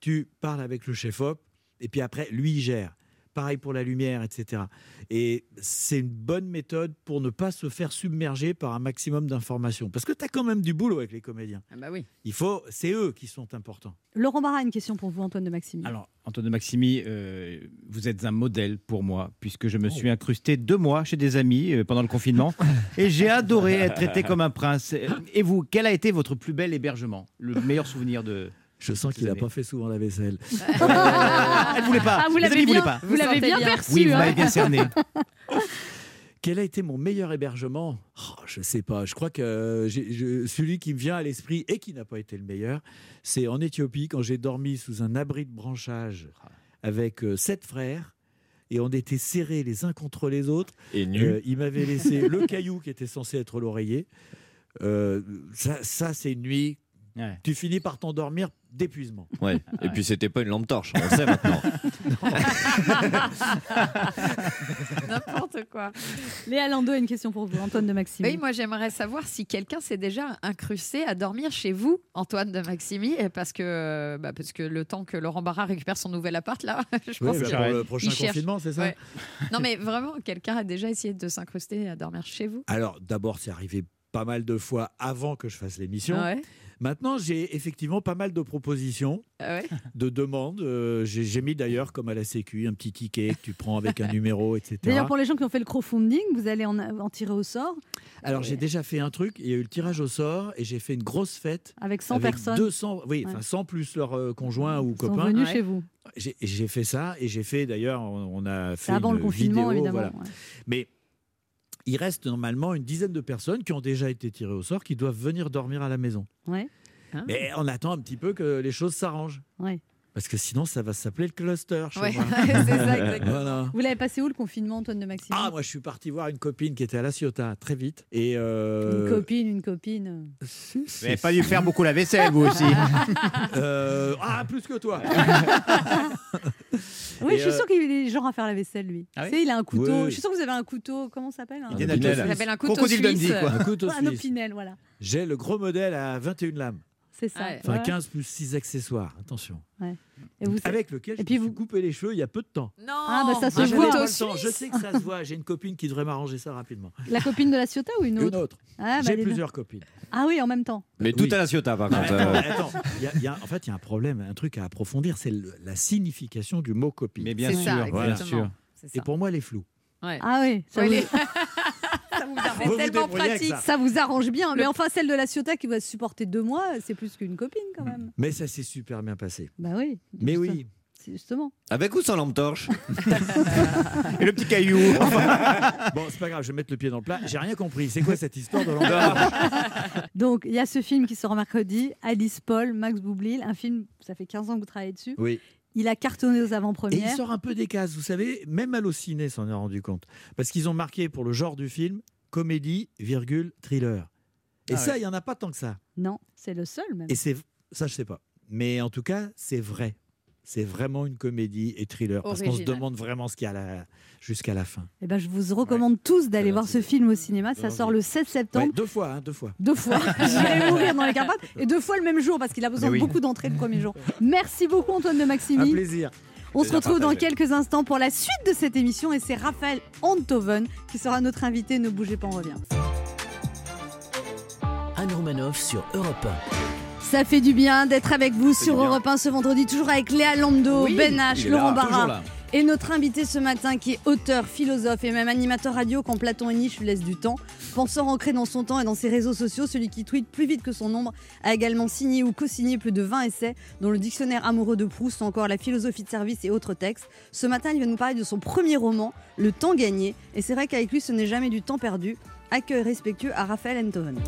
Tu parles avec le chef-op, et puis après, lui, il gère. Pareil pour la lumière, etc. Et c'est une bonne méthode pour ne pas se faire submerger par un maximum d'informations. Parce que tu as quand même du boulot avec les comédiens. Ah bah oui. Il faut, c'est eux qui sont importants. Laurent Barra, une question pour vous, Antoine de Maximi. Alors, Antoine de Maximi, euh, vous êtes un modèle pour moi, puisque je me suis incrusté deux mois chez des amis euh, pendant le confinement, et j'ai adoré être traité comme un prince. Et vous, quel a été votre plus bel hébergement? Le meilleur souvenir de... Je sens qu'il n'a pas fait souvent la vaisselle. Elle voulait pas. Ah, vous l'avez bien, pas. vous l'avez bien bien. perçu. Oui, vous hein. m'avez bien cerné. Quel a été mon meilleur hébergement? Oh, Je sais pas. Je crois que euh, je- celui qui me vient à l'esprit et qui n'a pas été le meilleur, c'est en Éthiopie quand j'ai dormi sous un abri de branchage avec euh, sept frères. Et on était serrés les uns contre les autres. Et nu. Euh, il m'avait laissé le caillou qui était censé être l'oreiller. Euh, ça, ça, c'est une nuit. Ouais. Tu finis par t'endormir d'épuisement. Ouais. Et puis c'était pas une lampe torche, on le sait maintenant. N'importe quoi. Léa Lando a une question pour vous, Antoine de Maximi. Oui, moi j'aimerais savoir si quelqu'un s'est déjà incrusté à dormir chez vous, Antoine de Maximi, parce que, bah, parce que le temps que Laurent Barra récupère son nouvel appart, là, je pense Oui, que- pour le prochain confinement, c'est ça Ouais. Non, mais vraiment, quelqu'un a déjà essayé de s'incruster à dormir chez vous? Alors, d'abord, c'est arrivé pas mal de fois avant que je fasse l'émission. Ah ouais Maintenant, j'ai effectivement pas mal de propositions, Ah ouais de demandes. Euh, j'ai mis d'ailleurs, comme à la Sécu, un petit ticket que tu prends avec un numéro, etc. D'ailleurs, pour les gens qui ont fait le crowdfunding, vous allez en, en tirer au sort Alors, j'ai déjà fait un truc. Il y a eu le tirage au sort et j'ai fait une grosse fête. avec 100 avec personnes 200, oui, Ouais. enfin 100 plus leurs euh, conjoints ou qui sont copains. venus Ouais. chez vous. J'ai j'ai fait ça et j'ai fait d'ailleurs, on on a fait C'est avant une le confinement, vidéo, évidemment. voilà. ouais. Mais il reste normalement une dizaine de personnes qui ont déjà été tirées au sort, qui doivent venir dormir à la maison. Ouais. Hein Mais on attend un petit peu que les choses s'arrangent. Ouais. Parce que sinon, ça va s'appeler le cluster. chez Ouais, moi. c'est ça, exactement. Voilà. Vous l'avez passé où le confinement, Antoine de Maxime Ah, moi, je suis parti voir une copine qui était à La Ciotat très vite. Et euh, Une copine, une copine. si, Vous si, n'avez pas dû faire beaucoup la vaisselle, vous aussi. euh, ah, plus que toi. Oui, Et, je suis euh, sûre qu'il est genre à faire la vaisselle, lui. Ah oui tu sais, il a un couteau. Oui. Je suis sûre que vous avez un couteau. Comment ça s'appelle hein Un. Ça suisse. s'appelle un couteau Crocodile suisse. Dundee, quoi. Un couteau Un opinel, voilà. J'ai le gros modèle à 21 lames. C'est ça. Ouais. Enfin, Ouais. 15 plus 6 accessoires. Attention. Et vous, Avec lequel je Et puis me suis vous- coupé les cheveux il y a peu de temps. Non, Ah, bah, ça se Ah, un j'avais voit. temps. Je sais que ça se voit. J'ai une copine qui devrait m'arranger ça rapidement. La copine de la Ciotat ou une Une autre autre. Ah, bah, J'ai deux. plusieurs copines. Ah oui, en même temps. Mais Oui. tout à la Ciotat, par contre. attends, euh. attends. Il y a- il y a- en fait, il y a un problème, un truc à approfondir, c'est la signification du mot copine. Mais bien sûr, ça, bien sûr. C'est Et pour moi, elle est floue. Ouais. Ah oui, ça, Ouais, vous, tellement pratique. ça. ça vous arrange bien. Mais enfin, celle de la Ciotat qui va se supporter deux mois, c'est plus qu'une copine quand même. Mais ça s'est super bien passé. Bah oui. Mais Juste- oui, c'est Justement. Avec ou sans lampe torche Et le petit caillou. bon, c'est pas grave, je vais mettre le pied dans le plat. J'ai rien compris. C'est quoi cette histoire de l'endroit Donc, il y a ce film qui sort mercredi, Alice Paul, Max Boublil, un film, ça fait 15 ans que vous travaillez dessus. Oui. Il a cartonné aux Et il avant-premières. sort un peu des cases, vous savez, même Allociné s'en est rendu compte. Parce qu'ils ont marqué pour le genre du film comédie, virgule, thriller. Et Ah ça, ouais. il y en a pas tant que ça. Non, c'est le seul même. Et c'est ça, je sais pas. Mais en tout cas, c'est vrai. C'est vraiment une comédie et thriller. Parce qu'on se demande vraiment ce qu'il y a là- jusqu'à la fin. Eh ben, je vous recommande tous d'aller Très voir ce film au cinéma. Ça sort le 16 septembre. Ouais, deux fois, hein, deux fois. Deux fois. J'irai mourir dans les Carpates. Et deux fois le même jour parce qu'il a besoin de beaucoup d'entrées le premier jour. Merci beaucoup Antoine de Un Maximi. plaisir. On se retrouve dans quelques instants pour la suite de cette émission et c'est Raphaël Antoven qui sera notre invité. Ne bougez pas, on revient. Anne Romanoff sur Europe Ça fait du bien d'être avec vous sur. Europe 1 ce vendredi, toujours avec Léa Lando, Oui, Ben H, Laurent Barra. Et notre invité ce matin qui est auteur, philosophe et même animateur radio quand Platon et Nietzsche lui laissent du temps. Penseur ancré dans son temps et dans ses réseaux sociaux, celui qui tweet plus vite que son ombre a également signé ou co-signé plus de 20 essais dont le dictionnaire amoureux de Proust ou encore la philosophie de service et autres textes. Ce matin, il vient nous parler de son premier roman, Le temps gagné. Et c'est vrai qu'avec lui, ce n'est jamais du temps perdu. Accueil respectueux à Raphaël Enthoven.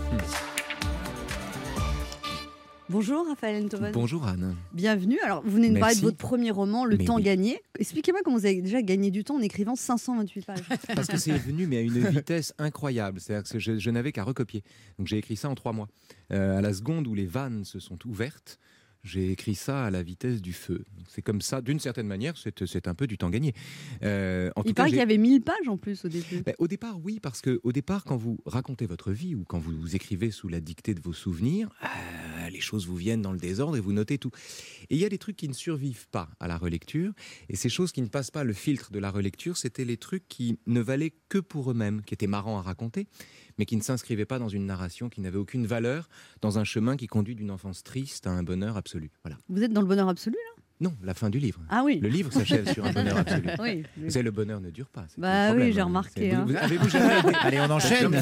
Bonjour Raphaël Enthoven. Bonjour Anne. Bienvenue. Alors, vous venez de parler de votre premier roman, Le Mais temps oui. gagné. Expliquez-moi comment vous avez déjà gagné du temps en écrivant 528 pages. Parce que c'est venu, mais à une vitesse incroyable. C'est-à-dire que je, je n'avais qu'à recopier. Donc j'ai écrit ça en trois mois. Euh, à la seconde où les vannes se sont ouvertes, j'ai écrit ça à la vitesse du feu. C'est comme ça, d'une certaine manière, c'est un peu du temps gagné. Euh, en Il tout paraît qu'il y avait 1000 pages en plus au début. Ben, au départ, oui, parce que au départ, quand vous racontez votre vie ou quand vous, vous écrivez sous la dictée de vos souvenirs, euh, les choses vous viennent dans le désordre et vous notez tout. Et il y a des trucs qui ne survivent pas à la relecture, et ces choses qui ne passent pas le filtre de la relecture, c'était les trucs qui ne valaient que pour eux-mêmes, qui étaient marrants à raconter, mais qui ne s'inscrivaient pas dans une narration qui n'avait aucune valeur, dans un chemin qui conduit d'une enfance triste à un bonheur absolu. Voilà. Vous êtes dans le bonheur absolu là? Non, la fin du livre. Ah oui. Le livre s'achève sur un bonheur absolu. Oui. Vous savez, le bonheur ne dure pas. Bah oui, j'ai remarqué, hein. vous- Avez-vous jamais été- Allez, on enchaîne.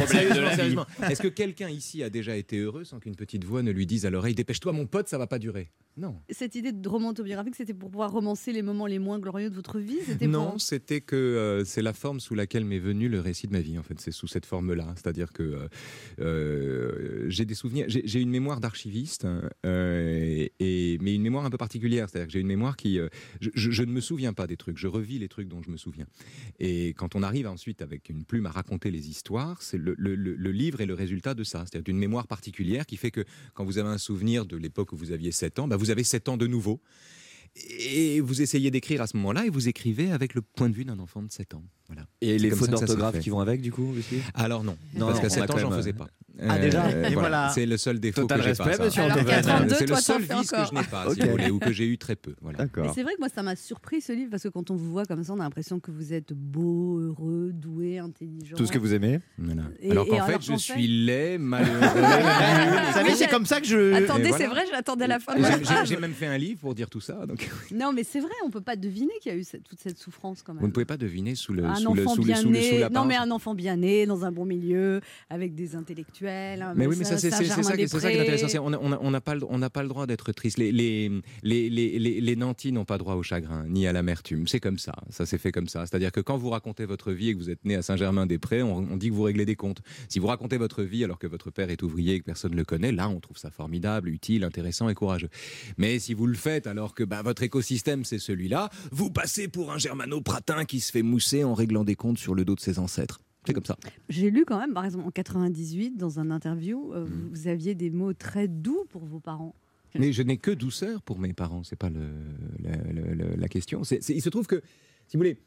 Est-ce que quelqu'un ici a déjà été heureux sans qu'une petite voix ne lui dise à l'oreille Dépêche-toi, mon pote, ça va pas durer? Non. Cette idée de roman autobiographique, c'était pour pouvoir romancer les moments les moins glorieux de votre vie C'était Non, pour... c'était que euh, c'est la forme sous laquelle m'est venu le récit de ma vie. En fait, c'est sous cette forme-là. C'est-à-dire que euh, euh, j'ai des souvenirs, j'ai une mémoire d'archiviste, euh, et, mais une mémoire un peu particulière. C'est-à-dire que j'ai une mémoire qui. euh, je, ne me souviens pas des trucs, je revis les trucs dont je me souviens. Et quand on arrive ensuite avec une plume à raconter les histoires, c'est le livre est le résultat de ça. C'est-à-dire d'une mémoire particulière qui fait que quand vous avez un souvenir de l'époque où vous aviez 7 ans, bah, vous avez 7 ans de nouveau. Et vous essayez d'écrire à ce moment-là et vous écrivez avec le point de vue d'un enfant de 7 ans. Voilà. Et les fautes d'orthographe qui vont avec, du coup, aussi Alors non, Non, parce qu'à on a 7 ans, j'en faisais euh, pas. Ah, déjà Euh, voilà. C'est le seul défaut Total que j'ai pas. ça. monsieur Alors Antoven. qu'à 32, C'est toi, le seul vice que je n'ai pas, si Ok. vous voulez, ou que j'ai eu très peu. Voilà. C'est vrai que moi, ça m'a surpris ce livre parce que quand on vous voit comme ça, on a l'impression que vous êtes beau, heureux, doué, intelligent. Tout ce que vous aimez Voilà. Et- alors qu'en fait, je suis laid, malheureux. Vous savez, c'est comme ça que je. Attendez, c'est vrai, j'attendais la fin J'ai- la même fait un livre pour dire tout ça. Non, mais c'est vrai, on peut pas deviner qu'il y a eu toute cette souffrance quand même. vous ne pouvez pas deviner sous le, un sous le, enfant sous le, bien sous le, sous né, non mais un enfant bien né dans un bon milieu, avec des intellectuels, Nivelles. Mais oui, mais ça, c'est ça, ça qui est intéressant. On n'a on a- on n'a pas, le- pas droit d'être triste. Les, les, les, les, les, les nantis n'ont pas droit au chagrin, ni à l'amertume. C'est comme ça. Ça s'est fait comme ça. C'est-à-dire que quand vous racontez votre vie et que vous êtes né à Saint-Germain-des-Prés, on, on dit que vous réglez des comptes. Si vous racontez votre vie alors que votre père est ouvrier et que personne ne le connaît, là, on trouve ça formidable, utile, intéressant et courageux. Mais si vous le faites alors que bah, votre écosystème, c'est celui-là, vous passez pour un germano-pratin qui se fait mousser en réglant des comptes sur le dos de ses ancêtres. C'est comme ça. J'ai lu quand même, par exemple, en 98, dans un interview, euh, Mm. vous aviez des mots très doux pour vos parents. Mais je n'ai que douceur pour mes parents, c'est pas le, la, question. Il se trouve que, si vous voulez,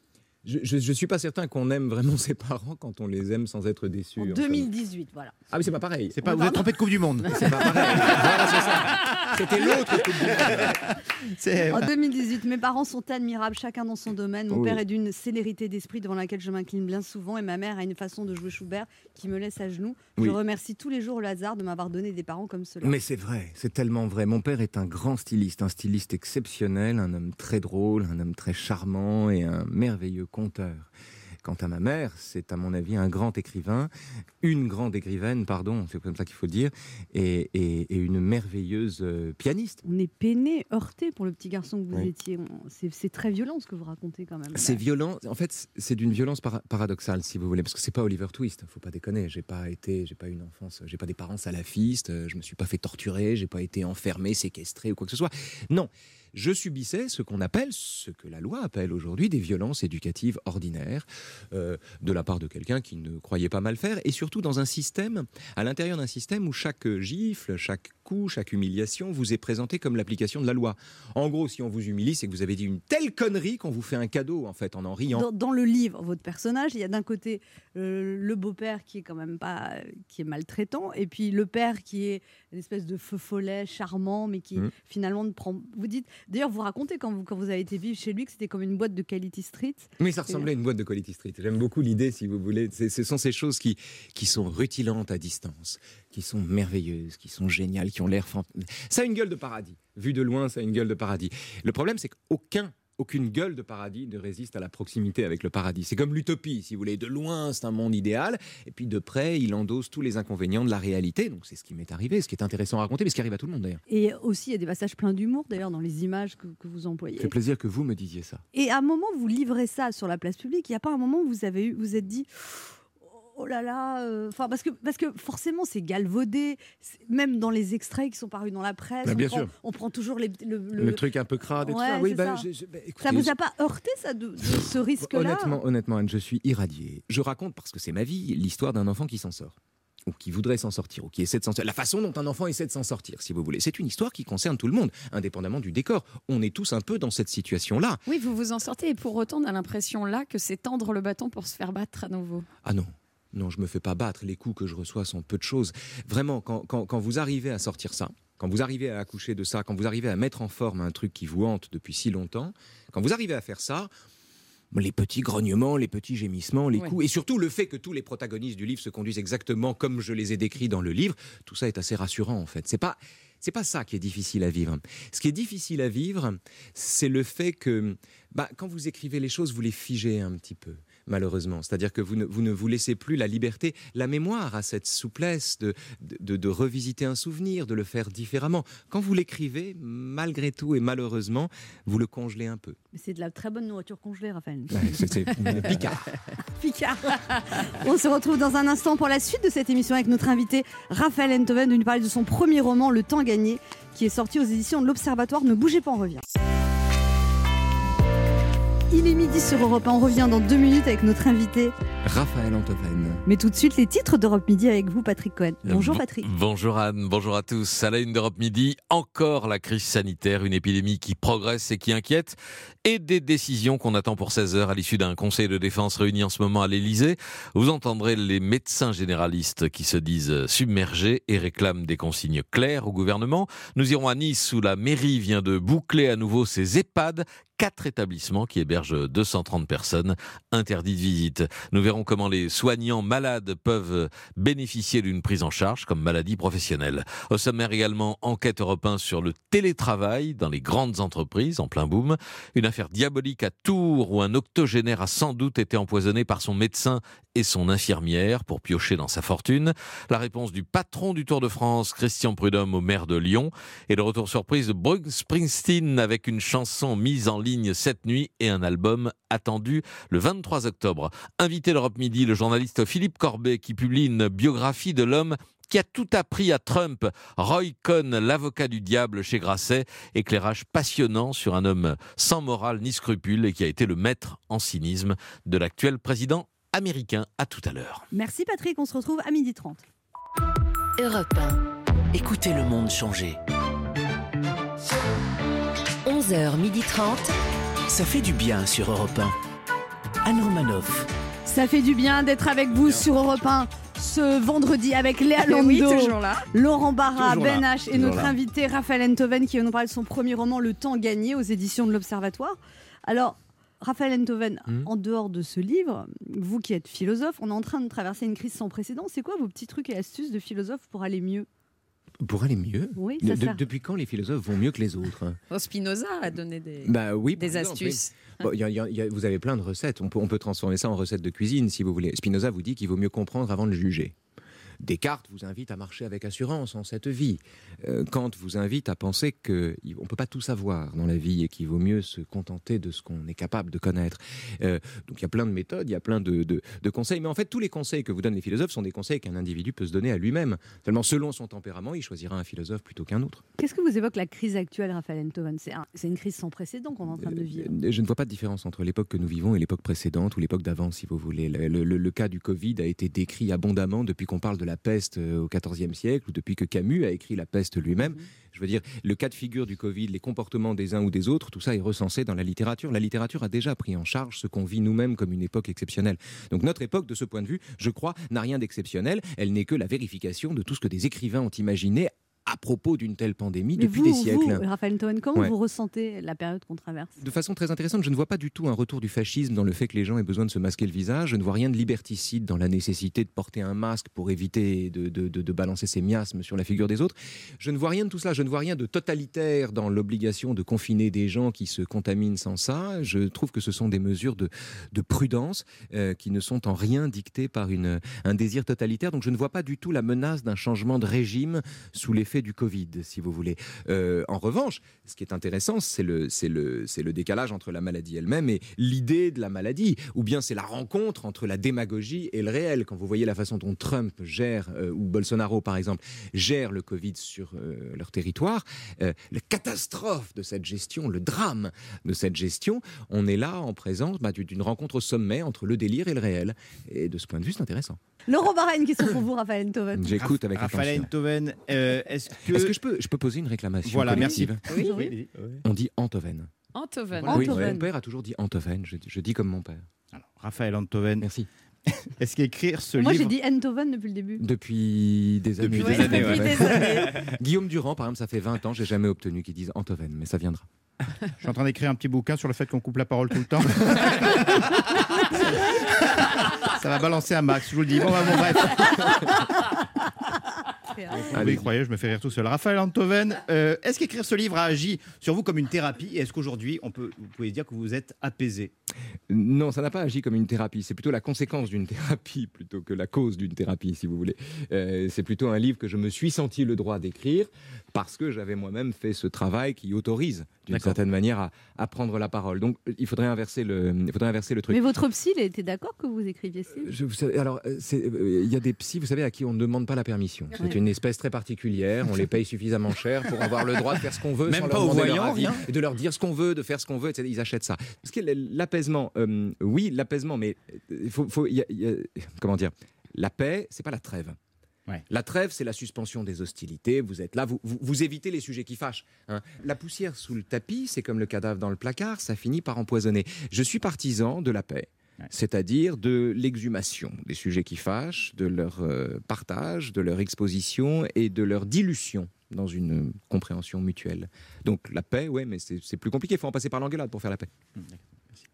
je ne suis pas certain qu'on aime vraiment ses parents quand on les aime sans être déçu. En enfin. 2018, voilà. Ah mais c'est pas pareil. C'est pas, vous êtes trompé de Coupe du Monde. C'est pas pareil. Voilà, c'est ça. C'était l'autre Coupe du Monde. C'est- En 2018, mes parents sont admirables, chacun dans son domaine. Mon Oui. père est d'une célérité d'esprit devant laquelle je m'incline bien souvent, et ma mère a une façon de jouer Schubert qui me laisse à genoux. Oui. Je remercie tous les jours le hasard de m'avoir donné des parents comme cela. Mais c'est vrai, c'est tellement vrai. Mon père est un grand styliste, un styliste exceptionnel, un homme très drôle, un homme très charmant et un merveilleux conteur. Quant à ma mère, c'est à mon avis un grand écrivain, une grande écrivaine, pardon, c'est comme ça qu'il faut dire, et, et- et une merveilleuse euh, pianiste. On est peiné, heurté pour le petit garçon que vous Oui. étiez. C'est très violent ce que vous racontez quand même. C'est violent. En fait, c'est d'une violence para- paradoxale, si vous voulez, parce que c'est pas Oliver Twist. Faut pas déconner. J'ai pas été, j'ai pas eu une enfance, j'ai pas des parents salafistes. euh, Je me suis pas fait torturer. J'ai pas été enfermé, séquestré ou quoi que ce soit. Non. Je subissais ce qu'on appelle, ce que la loi appelle aujourd'hui des violences éducatives ordinaires, euh, de la part de quelqu'un qui ne croyait pas mal faire, et surtout dans un système, à l'intérieur d'un système où chaque gifle, chaque coup, chaque humiliation vous est présenté comme l'application de la loi. En gros, si on vous humilie, c'est que vous avez dit une telle connerie qu'on vous fait un cadeau, en fait, en en riant. Dans, dans le livre, votre personnage, il y a d'un côté euh, le beau-père qui est quand même pas, qui est maltraitant, et puis le père qui est une espèce de feu follet, charmant, mais qui Mhm. finalement ne prend. Vous dites, d'ailleurs, vous racontez quand vous, quand vous avez été vivre chez lui que c'était comme une boîte de Quality Street. Mais ça ressemblait à une boîte de Quality Street. J'aime beaucoup l'idée, si vous voulez. Ce sont ces choses qui, qui sont rutilantes à distance, qui sont merveilleuses, qui sont géniales, qui ont l'air... fant- Ça a une gueule de paradis. Vu de loin, ça a une gueule de paradis. Le problème, c'est qu'aucun... Aucune gueule de paradis ne résiste à la proximité avec le paradis. C'est comme l'utopie, si vous voulez. De loin, c'est un monde idéal, et puis de près, il endosse tous les inconvénients de la réalité. Donc c'est ce qui m'est arrivé, ce qui est intéressant à raconter, mais ce qui arrive à tout le monde d'ailleurs. Et aussi, il y a des passages pleins d'humour, d'ailleurs, dans les images que, que vous employez. Ça fait plaisir que vous me disiez ça. Et à un moment, vous livrez ça sur la place publique. Il n'y a pas un moment où vous avez eu, vous êtes dit, oh là là, euh, parce que parce que forcément c'est galvaudé, même dans les extraits qui sont parus dans la presse. Bah, on, bien prend, sûr. on prend toujours les- le, le- Le, truc un peu crade et tout Ouais, ça. Oui, bah, ça. bah, écoutez, ça vous a pas heurté ça de, de ce risque-là Honnêtement, honnêtement, Anne, je suis irradié. Je raconte parce que c'est ma vie l'histoire d'un enfant qui s'en sort ou qui voudrait s'en sortir, ou qui essaie de s'en sortir. La façon dont un enfant essaie de s'en sortir, si vous voulez. C'est une histoire qui concerne tout le monde, indépendamment du décor. On est tous un peu dans cette situation-là. Oui, vous vous en sortez et pour autant, on a l'impression là que c'est tendre le bâton pour se faire battre à nouveau. Ah non, non, je me fais pas battre. Les coups que je reçois sont peu de choses. Vraiment, quand, quand- quand vous arrivez à sortir ça, quand vous arrivez à accoucher de ça, quand vous arrivez à mettre en forme un truc qui vous hante depuis si longtemps, quand vous arrivez à faire ça, les petits grognements, les petits gémissements, les Ouais. coups, et surtout le fait que tous les protagonistes du livre se conduisent exactement comme je les ai décrits dans le livre, tout ça est assez rassurant en fait. C'est pas c'est pas ça qui est difficile à vivre. Ce qui est difficile à vivre, c'est le fait que bah, quand vous écrivez les choses, vous les figez un petit peu malheureusement. C'est-à-dire que vous ne, vous ne vous laissez plus la liberté. La mémoire a cette souplesse de, de, de revisiter un souvenir, de le faire différemment. Quand vous l'écrivez, malgré tout et malheureusement, vous le congelez un peu. Mais C'est de la très bonne nourriture congelée, Raphaël. C'est Picard. Picard. On se retrouve dans un instant pour la suite de cette émission avec notre invité Raphaël Enthoven de nous parler de son premier roman Le Temps gagné qui est sorti aux éditions de l'Observatoire. Ne bougez pas, on revient. Il est midi sur Europe 1. On revient dans deux minutes avec notre invité. Raphaël Antoven. Mais tout de suite, les titres d'Europe Midi avec vous, Patrick Cohen. Bonjour, Bon- Patrick. Bonjour Anne, bonjour à tous. À la une d'Europe Midi, encore la crise sanitaire, une épidémie qui progresse et qui inquiète, et des décisions qu'on attend pour 16 heures à l'issue d'un conseil de défense réuni en ce moment à l'Elysée. Vous entendrez les médecins généralistes qui se disent submergés et réclament des consignes claires au gouvernement. Nous irons à Nice où la mairie vient de boucler à nouveau ses EHPAD. Quatre établissements qui hébergent 230 personnes interdites de visite. Nous verrons comment les soignants malades peuvent bénéficier d'une prise en charge comme maladie professionnelle. Au sommaire également, enquête européen sur le télétravail dans les grandes entreprises en plein boom. Une affaire diabolique à Tours où un octogénaire a sans doute été empoisonné par son médecin et son infirmière pour piocher dans sa fortune. La réponse du patron du Tour de France, Christian Prudhomme, au maire de Lyon. Et le retour surprise de Bruce Springsteen avec une chanson mise en ligne cette nuit et un album attendu le 23 octobre. Invité l'Europe Midi, le journaliste Philippe Corbet qui publie une biographie de l'homme qui a tout appris à Trump. Roy Cohn, l'avocat du diable chez Grasset, éclairage passionnant sur un homme sans morale ni scrupule et qui a été le maître en cynisme de l'actuel président américain. À tout à l'heure. Merci Patrick, on se retrouve à 12h30. Europe 1. Écoutez le monde changer. 11h30. Ça fait du bien sur Europe 1. Anne Romanoff. Ça fait du bien d'être avec vous sur Europe 1 ce vendredi avec Léa Oui, toujours là. Laurent Barra, Toujours Ben là. H et notre là. invité Raphaël Enthoven qui va nous parler de son premier roman Le temps gagné aux éditions de l'Observatoire. Alors, Raphaël Enthoven, Mhm. en dehors de ce livre, vous qui êtes philosophe, on est en train de traverser une crise sans précédent. C'est quoi vos petits trucs et astuces de philosophe pour aller mieux? Pour aller mieux Oui, De- ça de- sert. Depuis quand les philosophes vont mieux que les autres hein? Oh, Spinoza a donné des, Bah oui, des astuces. oui. Bon, il y a- il y a- il y a- vous avez plein de recettes. On peut, on peut transformer ça en recettes de cuisine si vous voulez. Spinoza vous dit qu'il vaut mieux comprendre avant de juger. Descartes vous invite à marcher avec assurance en cette vie. Euh, Kant vous invite à penser qu'on ne peut pas tout savoir dans la vie et qu'il vaut mieux se contenter de ce qu'on est capable de connaître. Euh, donc il y a plein de méthodes, il y a plein de, de- de conseils. Mais en fait, tous les conseils que vous donnent les philosophes sont des conseils qu'un individu peut se donner à lui-même. Seulement, selon son tempérament, il choisira un philosophe plutôt qu'un autre. Qu'est-ce que vous évoque la crise actuelle, Raphaël Enthoven? C'est un- c'est une crise sans précédent qu'on est en train de vivre. Euh, Je ne vois pas de différence entre l'époque que nous vivons et l'époque précédente ou l'époque d'avant, si vous voulez. Le, le- le- le cas du Covid a été décrit abondamment depuis qu'on parle de la peste euh, au XIVe siècle ou depuis que Camus a écrit la peste lui-même. Je veux dire, le cas de figure du Covid, les comportements des uns ou des autres, tout ça est recensé dans la littérature. La littérature a déjà pris en charge ce qu'on vit nous-mêmes comme une époque exceptionnelle. Donc notre époque, de ce point de vue, je crois, n'a rien d'exceptionnel. Elle n'est que la vérification de tout ce que des écrivains ont imaginé à propos d'une telle pandémie Mais depuis vous, des siècles. vous, Raphaël Enthoven, comment Ouais. vous ressentez la période qu'on traverse? De façon très intéressante, je ne vois pas du tout un retour du fascisme dans le fait que les gens aient besoin de se masquer le visage. Je ne vois rien de liberticide dans la nécessité de porter un masque pour éviter de, de- de- de balancer ses miasmes sur la figure des autres. Je ne vois rien de tout cela. Je ne vois rien de totalitaire dans l'obligation de confiner des gens qui se contaminent sans ça. Je trouve que ce sont des mesures de, de prudence euh, qui ne sont en rien dictées par une, un désir totalitaire. Donc je ne vois pas du tout la menace d'un changement de régime sous l'effet du Covid, si vous voulez. Euh, en revanche, ce qui est intéressant, c'est le, c'est le, c'est le décalage entre la maladie elle-même et l'idée de la maladie, ou bien c'est la rencontre entre la démagogie et le réel. Quand vous voyez la façon dont Trump gère, euh, ou Bolsonaro par exemple, gère le Covid sur euh, leur territoire, euh, la catastrophe de cette gestion, le drame de cette gestion, on est là en présence bah, d'une rencontre au sommet entre le délire et le réel. Et de ce point de vue, c'est intéressant. Laurent Barra, une question pour vous, Raphaël Enthoven. J'écoute avec Raphaël attention. Enthoven, euh, est-ce que... Est-ce que je peux, je peux poser une réclamation Voilà, merci. Oui. On dit Antoven. Antoven. Oui, Antoven. mon père a toujours dit Antoven. Je, je dis comme mon père. Alors, Raphaël Enthoven, Merci. est-ce qu'écrire ce Moi, j'ai livre... dit Enthoven depuis le début. Depuis des années. Depuis des années, ouais. depuis des années. Guillaume Durand, par exemple, ça fait 20 ans, j'ai jamais obtenu qu'ils disent Antoven, mais ça viendra. Je suis en train d'écrire un petit bouquin sur le fait qu'on coupe la parole tout le temps. Ça va balancer un max, je vous le dis. Bon, bah, bon, bref. Vous Allez. y croyez, je me fais rire tout seul. Raphaël Antoven, euh, est-ce qu'écrire ce livre a agi sur vous comme une thérapie Et est-ce qu'aujourd'hui, on peut, vous pouvez dire que vous êtes apaisé? Non, ça n'a pas agi comme une thérapie. C'est plutôt la conséquence d'une thérapie plutôt que la cause d'une thérapie, si vous voulez. Euh, c'est plutôt un livre que je me suis senti le droit d'écrire parce que j'avais moi-même fait ce travail qui autorise, d'une certaine manière, à, à prendre la parole. Donc, il faudrait inverser le, il faudrait inverser le truc. Mais votre psy, il était d'accord que vous écriviez livre Je- vous savez, alors, euh, euh, il y a des psys, vous savez, à qui on ne demande pas la permission. C'est Ouais. une espèce très particulière. On les paye suffisamment cher pour avoir le droit de faire ce qu'on veut, Même sans pas leur aux demander leur voyants, avis, rien et de leur dire ce qu'on veut, de faire ce qu'on veut, etc. Ils achètent ça. Parce que l'apaisement, euh, oui, l'apaisement, mais il faut, faut- il y a- il y a- comment dire, la paix, c'est pas la trêve. Ouais. La trêve, c'est la suspension des hostilités. Vous êtes là, vous, vous, vous évitez les sujets qui fâchent. hein. La poussière sous le tapis, c'est comme le cadavre dans le placard, ça finit par empoisonner. Je suis partisan de la paix. Ouais. C'est-à-dire de l'exhumation des sujets qui fâchent, de leur euh, partage, de leur exposition et de leur dilution dans une compréhension mutuelle. Donc la paix, ouais, mais c'est plus compliqué. Il faut en passer par l'engueulade pour faire la paix.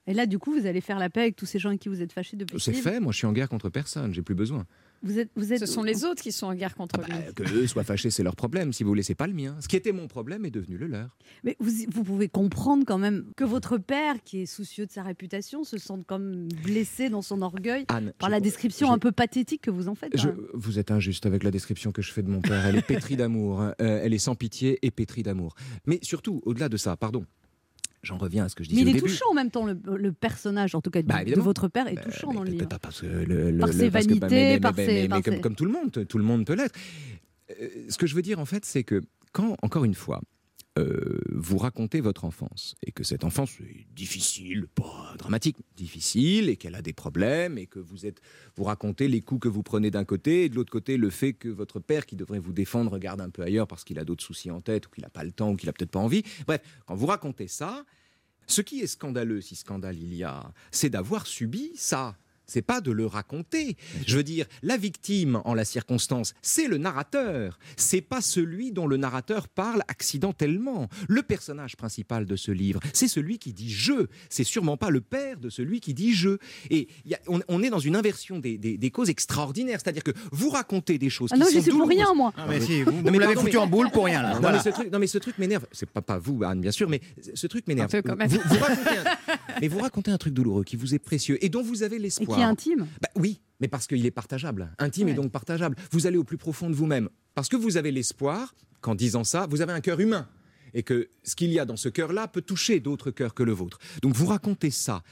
Et là, du coup, vous allez faire la paix avec tous ces gens avec qui vous êtes fâchés depuis. C'est fait. Moi, je suis en guerre contre personne. J'ai plus besoin. Vous êtes, vous êtes. Ce sont les autres qui sont en guerre contre lui. Que eux soient fâchés, c'est leur problème. Si vous voulez, c'est pas le mien. Ce qui était mon problème est devenu le leur. Mais vous, vous pouvez comprendre quand même que votre père, qui est soucieux de sa réputation, se sente comme blessé dans son orgueil Anne, par la description je- un peu pathétique que vous en faites. Je- même. vous êtes injuste avec la description que je fais de mon père. Elle est pétrie d'amour. hein. Euh, elle est sans pitié et pétrie d'amour. Mais surtout, au-delà de ça, pardon. J'en reviens à ce que je disais Mais il au est début. touchant en même temps, le, le personnage, en tout cas, de, Bah, de votre père, est touchant dans le livre. Parce que le- le- Par ses parce bah, vanités, mais- par mais- ses- mais- mais par comme, ses- comme tout le monde, tout le monde peut l'être. Euh, Ce que je veux dire en fait, c'est que quand, encore une fois, euh, vous racontez votre enfance et que cette enfance est difficile, pas dramatique, difficile et qu'elle a des problèmes et que vous êtes, vous racontez les coups que vous prenez d'un côté et de l'autre côté le fait que votre père qui devrait vous défendre regarde un peu ailleurs parce qu'il a d'autres soucis en tête ou qu'il n'a pas le temps ou qu'il a peut-être pas envie. Bref, quand vous racontez ça, ce qui est scandaleux, si scandale il y a, c'est d'avoir subi ça. C'est pas de le raconter. Je veux dire, la victime en la circonstance, c'est le narrateur. C'est pas celui dont le narrateur parle accidentellement. Le personnage principal de ce livre, c'est celui qui dit je. C'est sûrement pas le père de celui qui dit je. Et il y a- on, on est dans une inversion des, des- des causes extraordinaires. C'est-à-dire que vous racontez des choses Ah qui non, sont j'y suis pour rien, moi. Ah, mais si, vous- vous me l'avez foutu en boule pour rien, là. Non, Voilà. mais ce truc, non, mais ce truc m'énerve. C'est pas, pas vous, Anne, bien sûr, mais ce truc m'énerve. Un peu quand même. Vous, vous racontez un, mais vous racontez un truc douloureux qui vous est précieux et dont vous avez l'espoir. Qui est intime. Bah oui, mais parce qu'il est partageable. Intime et donc partageable. Vous allez au plus profond de vous-même. Parce que vous avez l'espoir qu'en disant ça, vous avez un cœur humain. Et que ce qu'il y a dans ce cœur-là peut toucher d'autres cœurs que le vôtre. Donc vous racontez ça.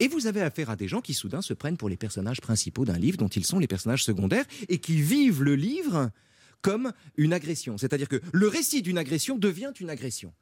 Et vous avez affaire à des gens qui soudain se prennent pour les personnages principaux d'un livre dont ils sont les personnages secondaires et qui vivent le livre comme une agression. C'est-à-dire que le récit d'une agression devient une agression.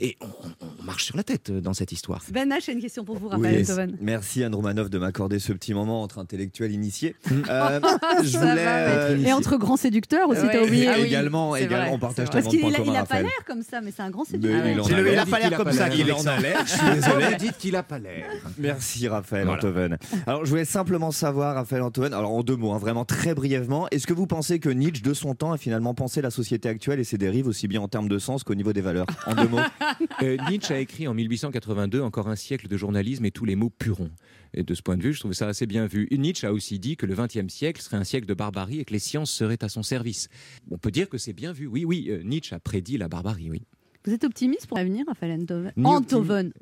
Et on, on- on marche sur la tête euh, dans cette histoire. Ben H, j'ai une question pour vous, Raphaël Oui, merci Anne Romanoff de m'accorder ce petit moment entre intellectuels initiés. Euh, je voulais. euh, Et entre grands séducteurs aussi, Ouais. t'as oublié. Ah oui, également, également, vrai, on partage tellement de Parce points communs, il a pas l'air comme ça, mais c'est un grand séducteur. il il a pas l'air comme ça, Il qu'il en est a l'air. Je suis Vous désolé. dites qu'il a pas l'air. Merci Raphaël Voilà. Antoven. Alors je voulais simplement savoir, Raphaël Antoven, alors en deux mots, hein, vraiment très brièvement, est-ce que vous pensez que Nietzsche, de son temps, a finalement pensé la société actuelle et ses dérives aussi bien en termes de sens qu'au niveau des valeurs? En deux mots. Euh, Nietzsche a écrit en 1882 encore un siècle de journalisme et tous les mots purons. Et de ce point de vue, je trouve ça assez bien vu. Et Nietzsche a aussi dit que le XXe siècle serait un siècle de barbarie et que les sciences seraient à son service. On peut dire que c'est bien vu. Oui, oui, euh, Nietzsche a prédit la barbarie, oui. Vous êtes optimiste pour l'avenir, Raphaël Antoven Ni Antoven.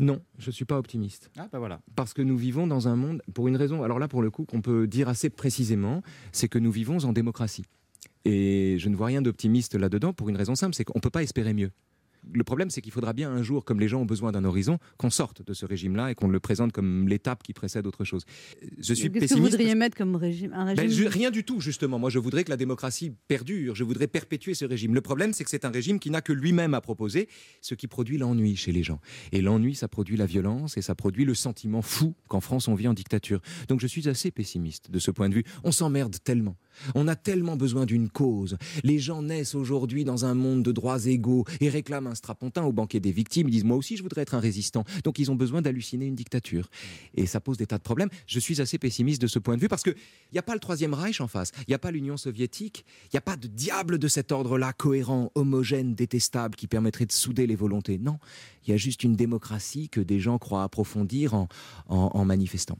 Non, je suis pas optimiste. Ah, bah voilà. Parce que nous vivons dans un monde, pour une raison, alors là pour le coup qu'on peut dire assez précisément, c'est que nous vivons en démocratie. Et je ne vois rien d'optimiste là-dedans pour une raison simple, c'est qu'on ne peut pas espérer mieux. Le problème, c'est qu'il faudra bien un jour, comme les gens ont besoin d'un horizon, qu'on sorte de ce régime-là et qu'on le présente comme l'étape qui précède autre chose. Je suis Qu'est-ce que vous voudriez mettre comme régime Un Ben, je- rien du tout, justement. Moi, je voudrais que la démocratie perdure. Je voudrais perpétuer ce régime. Le problème, c'est que c'est un régime qui n'a que lui-même à proposer, ce qui produit l'ennui chez les gens. Et l'ennui, ça produit la violence et ça produit le sentiment fou qu'en France, on vit en dictature. Donc, je suis assez pessimiste de ce point de vue. On s'emmerde tellement. On a tellement besoin d'une cause. Les gens naissent aujourd'hui dans un monde de droits égaux et réclament un strapontin au banquet des victimes. Ils disent Moi aussi, je voudrais être un résistant. Donc, ils ont besoin d'halluciner une dictature. Et ça pose des tas de problèmes. Je suis assez pessimiste de ce point de vue parce qu'il n'y a pas le Troisième Reich en face. Il n'y a pas l'Union soviétique. Il n'y a pas de diable de cet ordre-là, cohérent, homogène, détestable, qui permettrait de souder les volontés. Non. Il y a juste une démocratie que des gens croient approfondir en, en- en manifestant.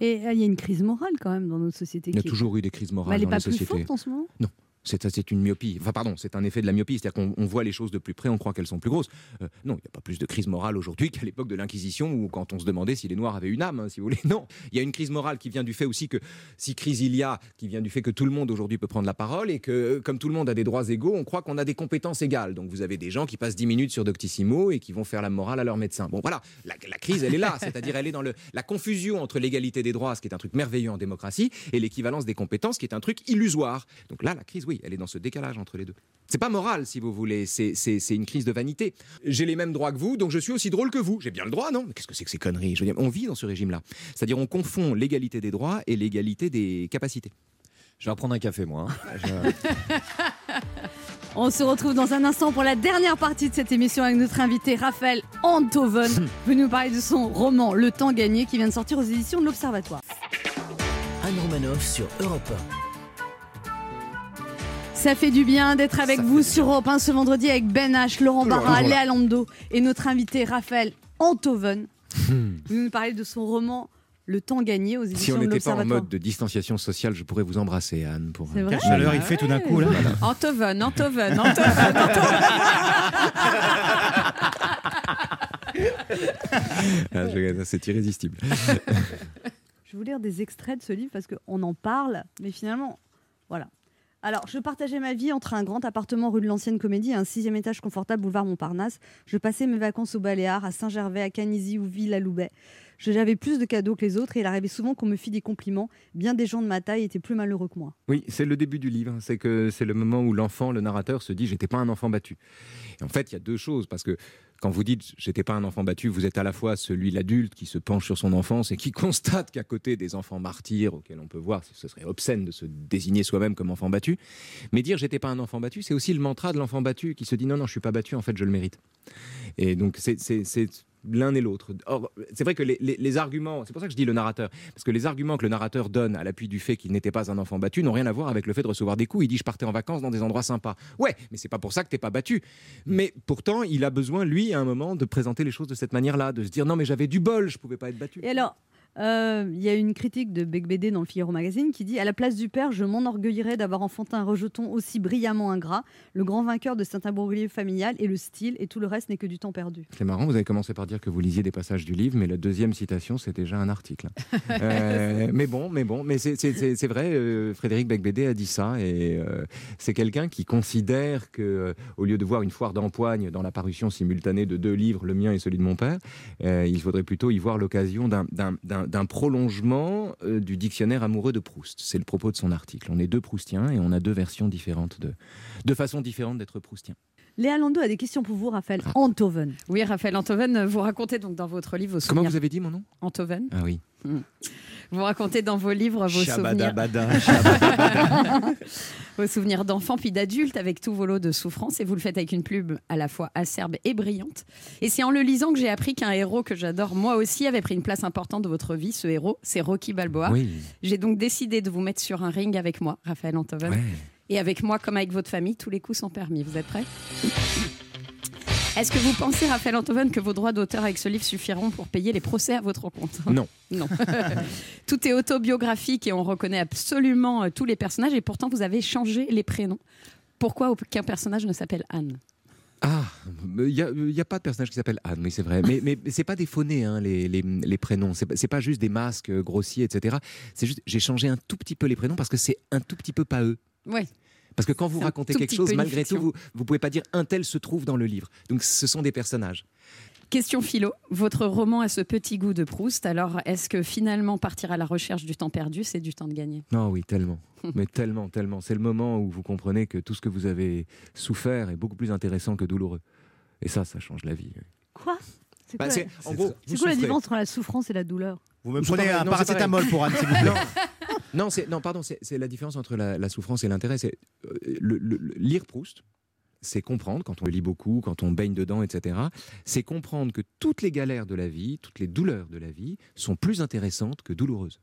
Et euh, il y a une crise morale quand même dans notre société. Il y a qui est- toujours eu des crises morales elle n'est dans pas la plus forte en ce moment? Non. C'est une myopie. Enfin, pardon, c'est un effet de la myopie. C'est-à-dire qu'on on voit les choses de plus près, on croit qu'elles sont plus grosses. Euh, non, il n'y a pas plus de crise morale aujourd'hui qu'à l'époque de l'Inquisition ou quand on se demandait si les Noirs avaient une âme, hein, si vous voulez. Non, il y a une crise morale qui vient du fait aussi que, si crise il y a, qui vient du fait que tout le monde aujourd'hui peut prendre la parole et que, euh, comme tout le monde a des droits égaux, on croit qu'on a des compétences égales. Donc vous avez des gens qui passent 10 minutes sur Doctissimo et qui vont faire la morale à leur médecin. Bon, voilà, la, la crise, elle est là. C'est-à-dire, elle est dans le, la confusion entre l'égalité des droits, ce qui est un truc merveilleux en démocratie, et l'équivalence des compétences, qui est un truc illusoire. Donc là, la crise, oui, elle est dans ce décalage entre les deux. C'est pas moral, si vous voulez, c'est une crise de vanité. J'ai les mêmes droits que vous, donc je suis aussi drôle que vous. J'ai bien le droit, non? Mais qu'est-ce que c'est que ces conneries? Je veux dire, on vit dans ce régime-là. C'est-à-dire, on confond l'égalité des droits et l'égalité des capacités. Je vais reprendre un café, moi. hein. On se retrouve dans un instant pour la dernière partie de cette émission avec notre invité Raphaël Antoven, venu nous parler de son roman Le temps gagné qui vient de sortir aux éditions de l'Observatoire. Anne Romanoff sur Europe Ça fait du bien d'être avec vous sur Europe 1 ce vendredi avec Ben H, Laurent Barra. Léa Lando et notre invité Raphaël Antoven. Vous nous parlez de son roman Le temps gagné aux Si éditions on de n'était pas en mode de distanciation sociale, je pourrais vous embrasser, Anne. Pour vrai Quelle chaleur il fait tout d'un coup là. Antoven, Antoven, Antoven, Ah, je- C'est irrésistible. Je vais vous lire des extraits de ce livre parce qu'on en parle, mais finalement, voilà. Alors, je partageais ma vie entre un grand appartement rue de l'Ancienne Comédie et un sixième étage confortable boulevard Montparnasse. Je passais mes vacances aux Baléares, à Saint-Gervais, à Canizy ou Villa-Loubet. Je- J'avais plus de cadeaux que les autres et il arrivait souvent qu'on me fît des compliments. Bien des gens de ma taille étaient plus malheureux que moi. Oui, c'est le début du livre. C'est que c'est le moment où l'enfant, le narrateur, se dit j'étais pas un enfant battu. Et en fait, il y a deux choses parce que quand vous dites j'étais pas un enfant battu, vous êtes à la fois celui l'adulte qui se penche sur son enfance et qui constate qu'à côté des enfants martyrs auxquels on peut voir, ce serait obscène de se désigner soi-même comme enfant battu. Mais dire j'étais pas un enfant battu, c'est aussi le mantra de l'enfant battu qui se dit non non je suis pas battu, en fait je le mérite. Et donc c'est l'un et l'autre. Or, c'est vrai que les, arguments, c'est pour ça que je dis le narrateur, parce que les arguments que le narrateur donne à l'appui du fait qu'il n'était pas un enfant battu n'ont rien à voir avec le fait de recevoir des coups. Il dit je partais en vacances dans des endroits sympas. Ouais, mais c'est pas pour ça que t'es pas battu. Mais pourtant, il a besoin, lui, à un moment, de présenter les choses de cette manière-là, de se dire non mais j'avais du bol, je pouvais pas être battu. Et alors, euh, il y a une critique de Bec BD dans le Figaro Magazine qui dit À la place du père, je m'enorgueillerais d'avoir enfanté un rejeton aussi brillamment ingrat. Le grand vainqueur de cet imbroglio familial et le style, et tout le reste n'est que du temps perdu. C'est marrant, vous avez commencé par dire que vous lisiez des passages du livre, mais la deuxième citation, c'est déjà un article. Euh, mais bon, mais bon, mais c'est- vrai, euh, Frédéric Becbédé a dit ça, et c'est quelqu'un qui considère que, au lieu de voir une foire d'empoigne dans la parution simultanée de deux livres, le mien et celui de mon père, il faudrait plutôt y voir l'occasion d'un- d'un prolongement euh, du dictionnaire amoureux de Proust. C'est le propos de son article. On est deux Proustiens et on a deux versions différentes de, de façons différentes d'être Proustien. Léa Lando a des questions pour vous, Raphaël Ah. Antoven. Oui, Raphaël Antoven, vous racontez donc dans votre livre vos Comment vous avez dit mon nom? Antoven. Ah oui. Vous racontez dans vos livres vos souvenirs. Vos souvenirs d'enfants puis d'adultes avec tous vos lots de souffrance et vous le faites avec une plume à la fois acerbe et brillante. Et c'est en le lisant que j'ai appris qu'un héros que j'adore moi aussi avait pris une place importante dans votre vie. Ce héros, c'est Rocky Balboa. Oui. J'ai donc décidé de vous mettre sur un ring avec moi, Raphaël Antoven. Ouais. Et avec moi, comme avec votre famille, tous les coups sont permis. Vous êtes prêts? Est-ce que vous pensez, Raphaël Antoven, que vos droits d'auteur avec ce livre suffiront pour payer les procès à votre compte Non. Non. Tout est autobiographique et on reconnaît absolument euh, tous les personnages et pourtant vous avez changé les prénoms. Pourquoi aucun personnage ne s'appelle Anne? Ah, il n'y a, y a pas de personnage qui s'appelle Anne, oui, c'est vrai. Mais, mais, mais c'est pas des phonés, hein, les, les, les prénoms. C'est pas, pas juste des masques euh, grossiers, etc. C'est juste, j'ai changé un tout petit peu les prénoms parce que c'est un tout petit peu pas eux. Ouais. Parce que quand vous racontez quelque chose, malgré tout, vous vous pouvez pas dire un tel se trouve dans le livre. Donc ce sont des personnages. Question philo. Votre roman a ce petit goût de Proust. Alors, est-ce que finalement partir à la recherche du temps perdu, c'est du temps de gagner? Non, oui, tellement. Mais tellement, tellement. C'est le moment où vous comprenez que tout ce que vous avez souffert est beaucoup plus intéressant que douloureux. Et ça, ça change la vie. Quoi? C'est Bah, quoi, c'est- en gros, c'est vous quoi la différence entre la souffrance et la douleur? Vous me prenez un paracétamol pour Anne, s'il vous plaît. Non, non, pardon, c'est la différence entre la, la souffrance et l'intérêt. C'est euh, le- le- le- lire Proust, c'est comprendre quand on le lit beaucoup, quand on baigne dedans, etc. C'est comprendre que toutes les galères de la vie, toutes les douleurs de la vie sont plus intéressantes que douloureuses.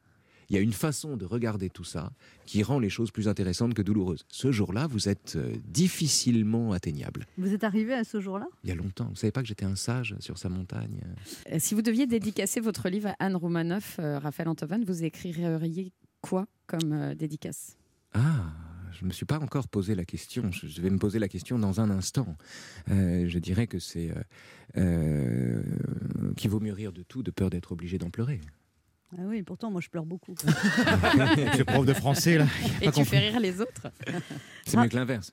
Il y a une façon de regarder tout ça qui rend les choses plus intéressantes que douloureuses. Ce jour-là, vous êtes euh, difficilement atteignable. Vous êtes arrivé à ce jour-là? Il y a longtemps. Vous savez pas que j'étais un sage sur sa montagne. Euh, Si vous deviez dédicacer votre livre à Anne Roumanoff, euh, Raphaël Antoven, vous écririez quoi comme euh, dédicace? Ah, je ne me suis pas encore posé la question. Je je vais me poser la question dans un instant. Euh, je dirais que c'est euh, euh, qu'il vaut mieux rire de tout de peur d'être obligé d'en pleurer. Ah oui, pourtant, moi, je pleure beaucoup. Ce prof de français, là. Et tu compris. fais rire les autres C'est mieux que l'inverse.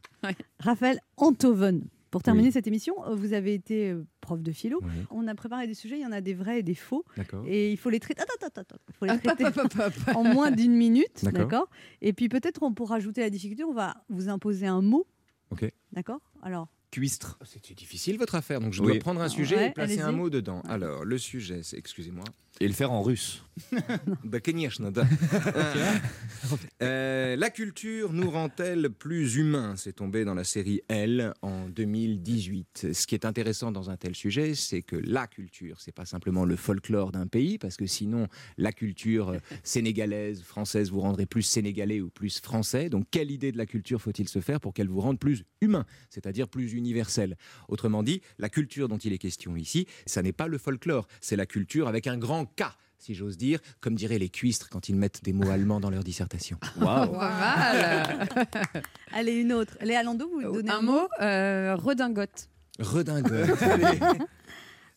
Raphaël Antoven. Pour terminer Oui. cette émission, euh, vous avez été euh, prof de philo. Oui. On a préparé des sujets, il y en a des vrais et des faux. D'accord. Et il faut les traiter. Attends, attends, attends, Il faut les traiter hop, hop, hop. en moins d'une minute. D'accord. Et puis peut-être, pour ajouter la difficulté, on va vous imposer un mot. Ok. D'accord Alors, Cuistre. C'est difficile votre affaire, donc je Oui. dois prendre un sujet Ouais, et placer un mot dedans. Alors, le sujet, c'est, excusez-moi, et le faire en russe. Bah, euh, la culture nous rend-elle plus humains? C'est tombé dans la série Elle en 2018. Ce qui est intéressant dans un tel sujet, c'est que la culture, c'est pas simplement le folklore d'un pays, parce que sinon, la culture euh, sénégalaise, française, vous rendrez plus sénégalais ou plus français. Donc, quelle idée de la culture faut-il se faire pour qu'elle vous rende plus humain, c'est-à-dire plus universel? Autrement dit, la culture dont il est question ici, ça n'est pas le folklore, c'est la culture avec un grand K si j'ose dire, comme diraient les cuistres quand ils mettent des mots allemands dans leur dissertation. Pas mal. Allez, une autre. Léa Lando, vous donnez un, Un mot, euh, redingote. Redingote.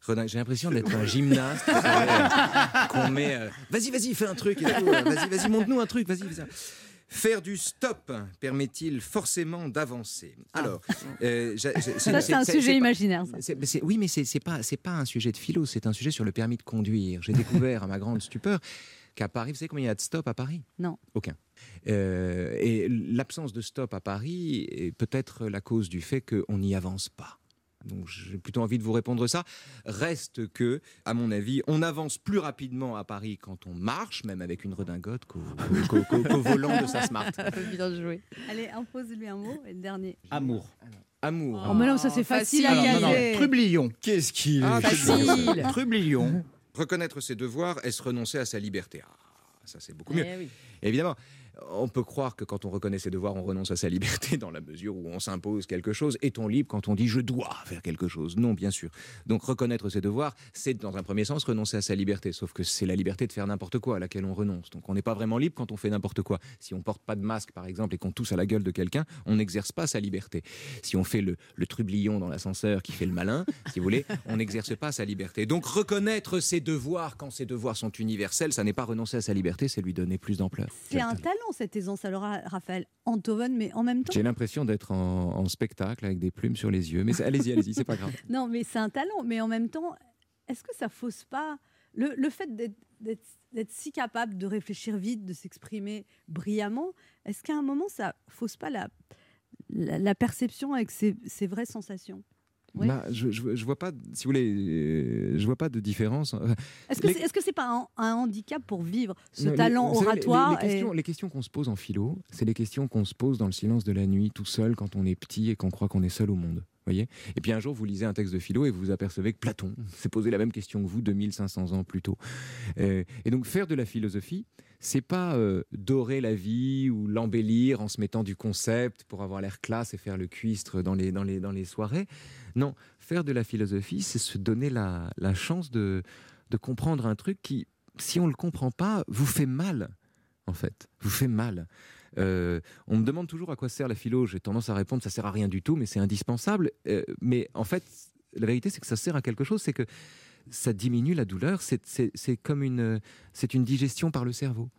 Redin- J'ai l'impression d'être un gymnaste euh, qu'on met. euh, vas-y, vas-y, fais un truc. euh, Vas-y, vas-y, montre-nous un truc. Vas-y, vas-y. Faire du stop permet-il forcément d'avancer? Alors, euh, Ah. Ça, c'est un sujet pas- imaginaire. ça. oui, mais c'est c'est pas c'est pas un sujet de philo, c'est un sujet sur le permis de conduire. J'ai découvert à ma grande stupeur qu'à Paris, vous savez combien il y a de stop à Paris? Non. Aucun. Euh, et l'absence de stop à Paris est peut-être la cause du fait qu'on n'y avance pas. Donc j'ai plutôt envie de vous répondre ça. Reste que, à mon avis, on avance plus rapidement à Paris quand on marche, même avec une redingote, qu'au qu'au- qu'au- qu'au volant de sa smart. Bien joué. Allez, impose-lui un mot. Et le dernier. Amour. Amour. Oh, mais non, ça c'est facile, à caser. Trublion. Qu'est-ce qu'il Ah, Facile. Trublion. Reconnaître ses devoirs, est-ce renoncer à sa liberté? Ah, ça c'est beaucoup mieux. Eh oui. Évidemment, on peut croire que quand on reconnaît ses devoirs, on renonce à sa liberté dans la mesure où on s'impose quelque chose. Est-on libre quand on dit je dois faire quelque chose? Non, bien sûr. Donc reconnaître ses devoirs, c'est dans un premier sens renoncer à sa liberté. Sauf que c'est la liberté de faire n'importe quoi à laquelle on renonce. Donc on n'est pas vraiment libre quand on fait n'importe quoi. Si on porte pas de masque, par exemple, et qu'on tousse à la gueule de quelqu'un, on n'exerce pas sa liberté. Si on fait le, le trublion dans l'ascenseur qui fait le malin, si vous voulez, on n'exerce pas sa liberté. Donc reconnaître ses devoirs quand ses devoirs sont universels, ça n'est pas renoncer à sa liberté, c'est lui donner plus d'ampleur. C'est un talent cette aisance. Alors, Raphaël Antoven, mais en même temps. J'ai l'impression d'être en, en spectacle avec des plumes sur les yeux. Mais allez-y, allez-y, c'est pas grave. Non, mais c'est un talent. Mais en même temps, est-ce que ça fausse pas le, le fait d'être si capable de réfléchir vite, de s'exprimer brillamment Est-ce qu'à un moment, ça fausse pas la, la, la perception avec ses, ses vraies sensations? Bah, je, je, je vois pas, si vous voulez, euh, je vois pas de différence. Est-ce que les- c'est est -ce c'est pas un, un handicap pour vivre ce Non, talent les- oratoire Les, les et- questions, les questions qu'on se pose en philo, c'est les questions qu'on se pose dans le silence de la nuit, tout seul, quand on est petit et qu'on croit qu'on est seul au monde. Voyez et puis un jour, vous lisez un texte de philo et vous vous apercevez que Platon s'est posé la même question que vous 2500 ans plus tôt. Euh, et donc, faire de la philosophie, c'est pas euh, dorer la vie ou l'embellir en se mettant du concept pour avoir l'air classe et faire le cuistre dans les, dans les, dans les soirées. Non, faire de la philosophie, c'est se donner la, chance de, de comprendre un truc qui, si on ne le comprend pas, vous fait mal, en fait. Vous fait mal. Euh, on me demande toujours à quoi sert la philo. J'ai tendance à répondre ça sert à rien du tout, mais c'est indispensable. Euh, mais en fait, la vérité, c'est que ça sert à quelque chose. C'est que ça diminue la douleur. C'est- comme une, c'est une digestion par le cerveau.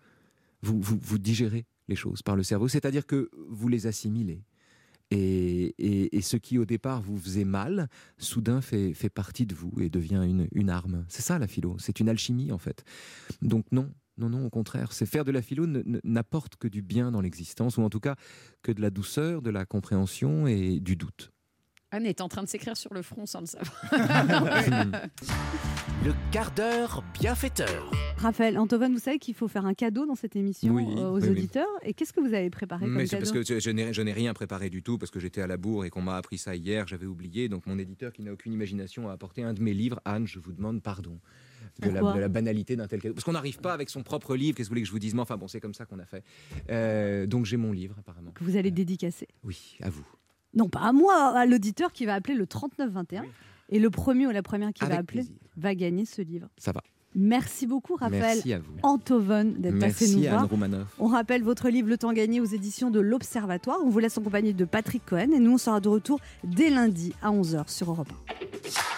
Vous, vous, vous digérez les choses par le cerveau, c'est-à-dire que vous les assimilez. Et, et- et ce qui au départ vous faisait mal, soudain fait, fait partie de vous et devient une, une arme. C'est ça la philo, c'est une alchimie en fait. Donc non, non, non, au contraire, c'est faire de la philo n'apporte que du bien dans l'existence, ou en tout cas que de la douceur, de la compréhension et du doute. Anne est en train de s'écrire sur le front sans le savoir. Le quart d'heure bienfaiteur. Raphaël Antoven, vous savez qu'il faut faire un cadeau dans cette émission Oui, euh, aux oui, oui. auditeurs. Et qu'est-ce que vous avez préparé Mais comme c'est cadeau? parce que je n'ai rien préparé du tout, parce que j'étais à la bourre et qu'on m'a appris ça hier, j'avais oublié. Donc mon éditeur qui n'a aucune imagination a apporté un de mes livres. Anne, je vous demande pardon. De la, Pourquoi de la banalité d'un tel cadeau. Parce qu'on n'arrive pas avec son propre livre, qu'est-ce que vous voulez que je vous dise Mais enfin bon, c'est comme ça qu'on a fait. Euh, donc j'ai mon livre apparemment. que vous allez dédicacer. Oui, à vous. Non, pas à moi, à l'auditeur qui va appeler le 3921. Et le premier ou la première qui va appeler va gagner ce livre. Ça va. Merci beaucoup, Raphaël Merci à vous. Antoven, d'être passé nous Merci voir. On rappelle votre livre Le temps gagné aux éditions de l'Observatoire. On vous laisse en compagnie de Patrick Cohen et nous on sera de retour dès lundi à 11h sur Europe 1.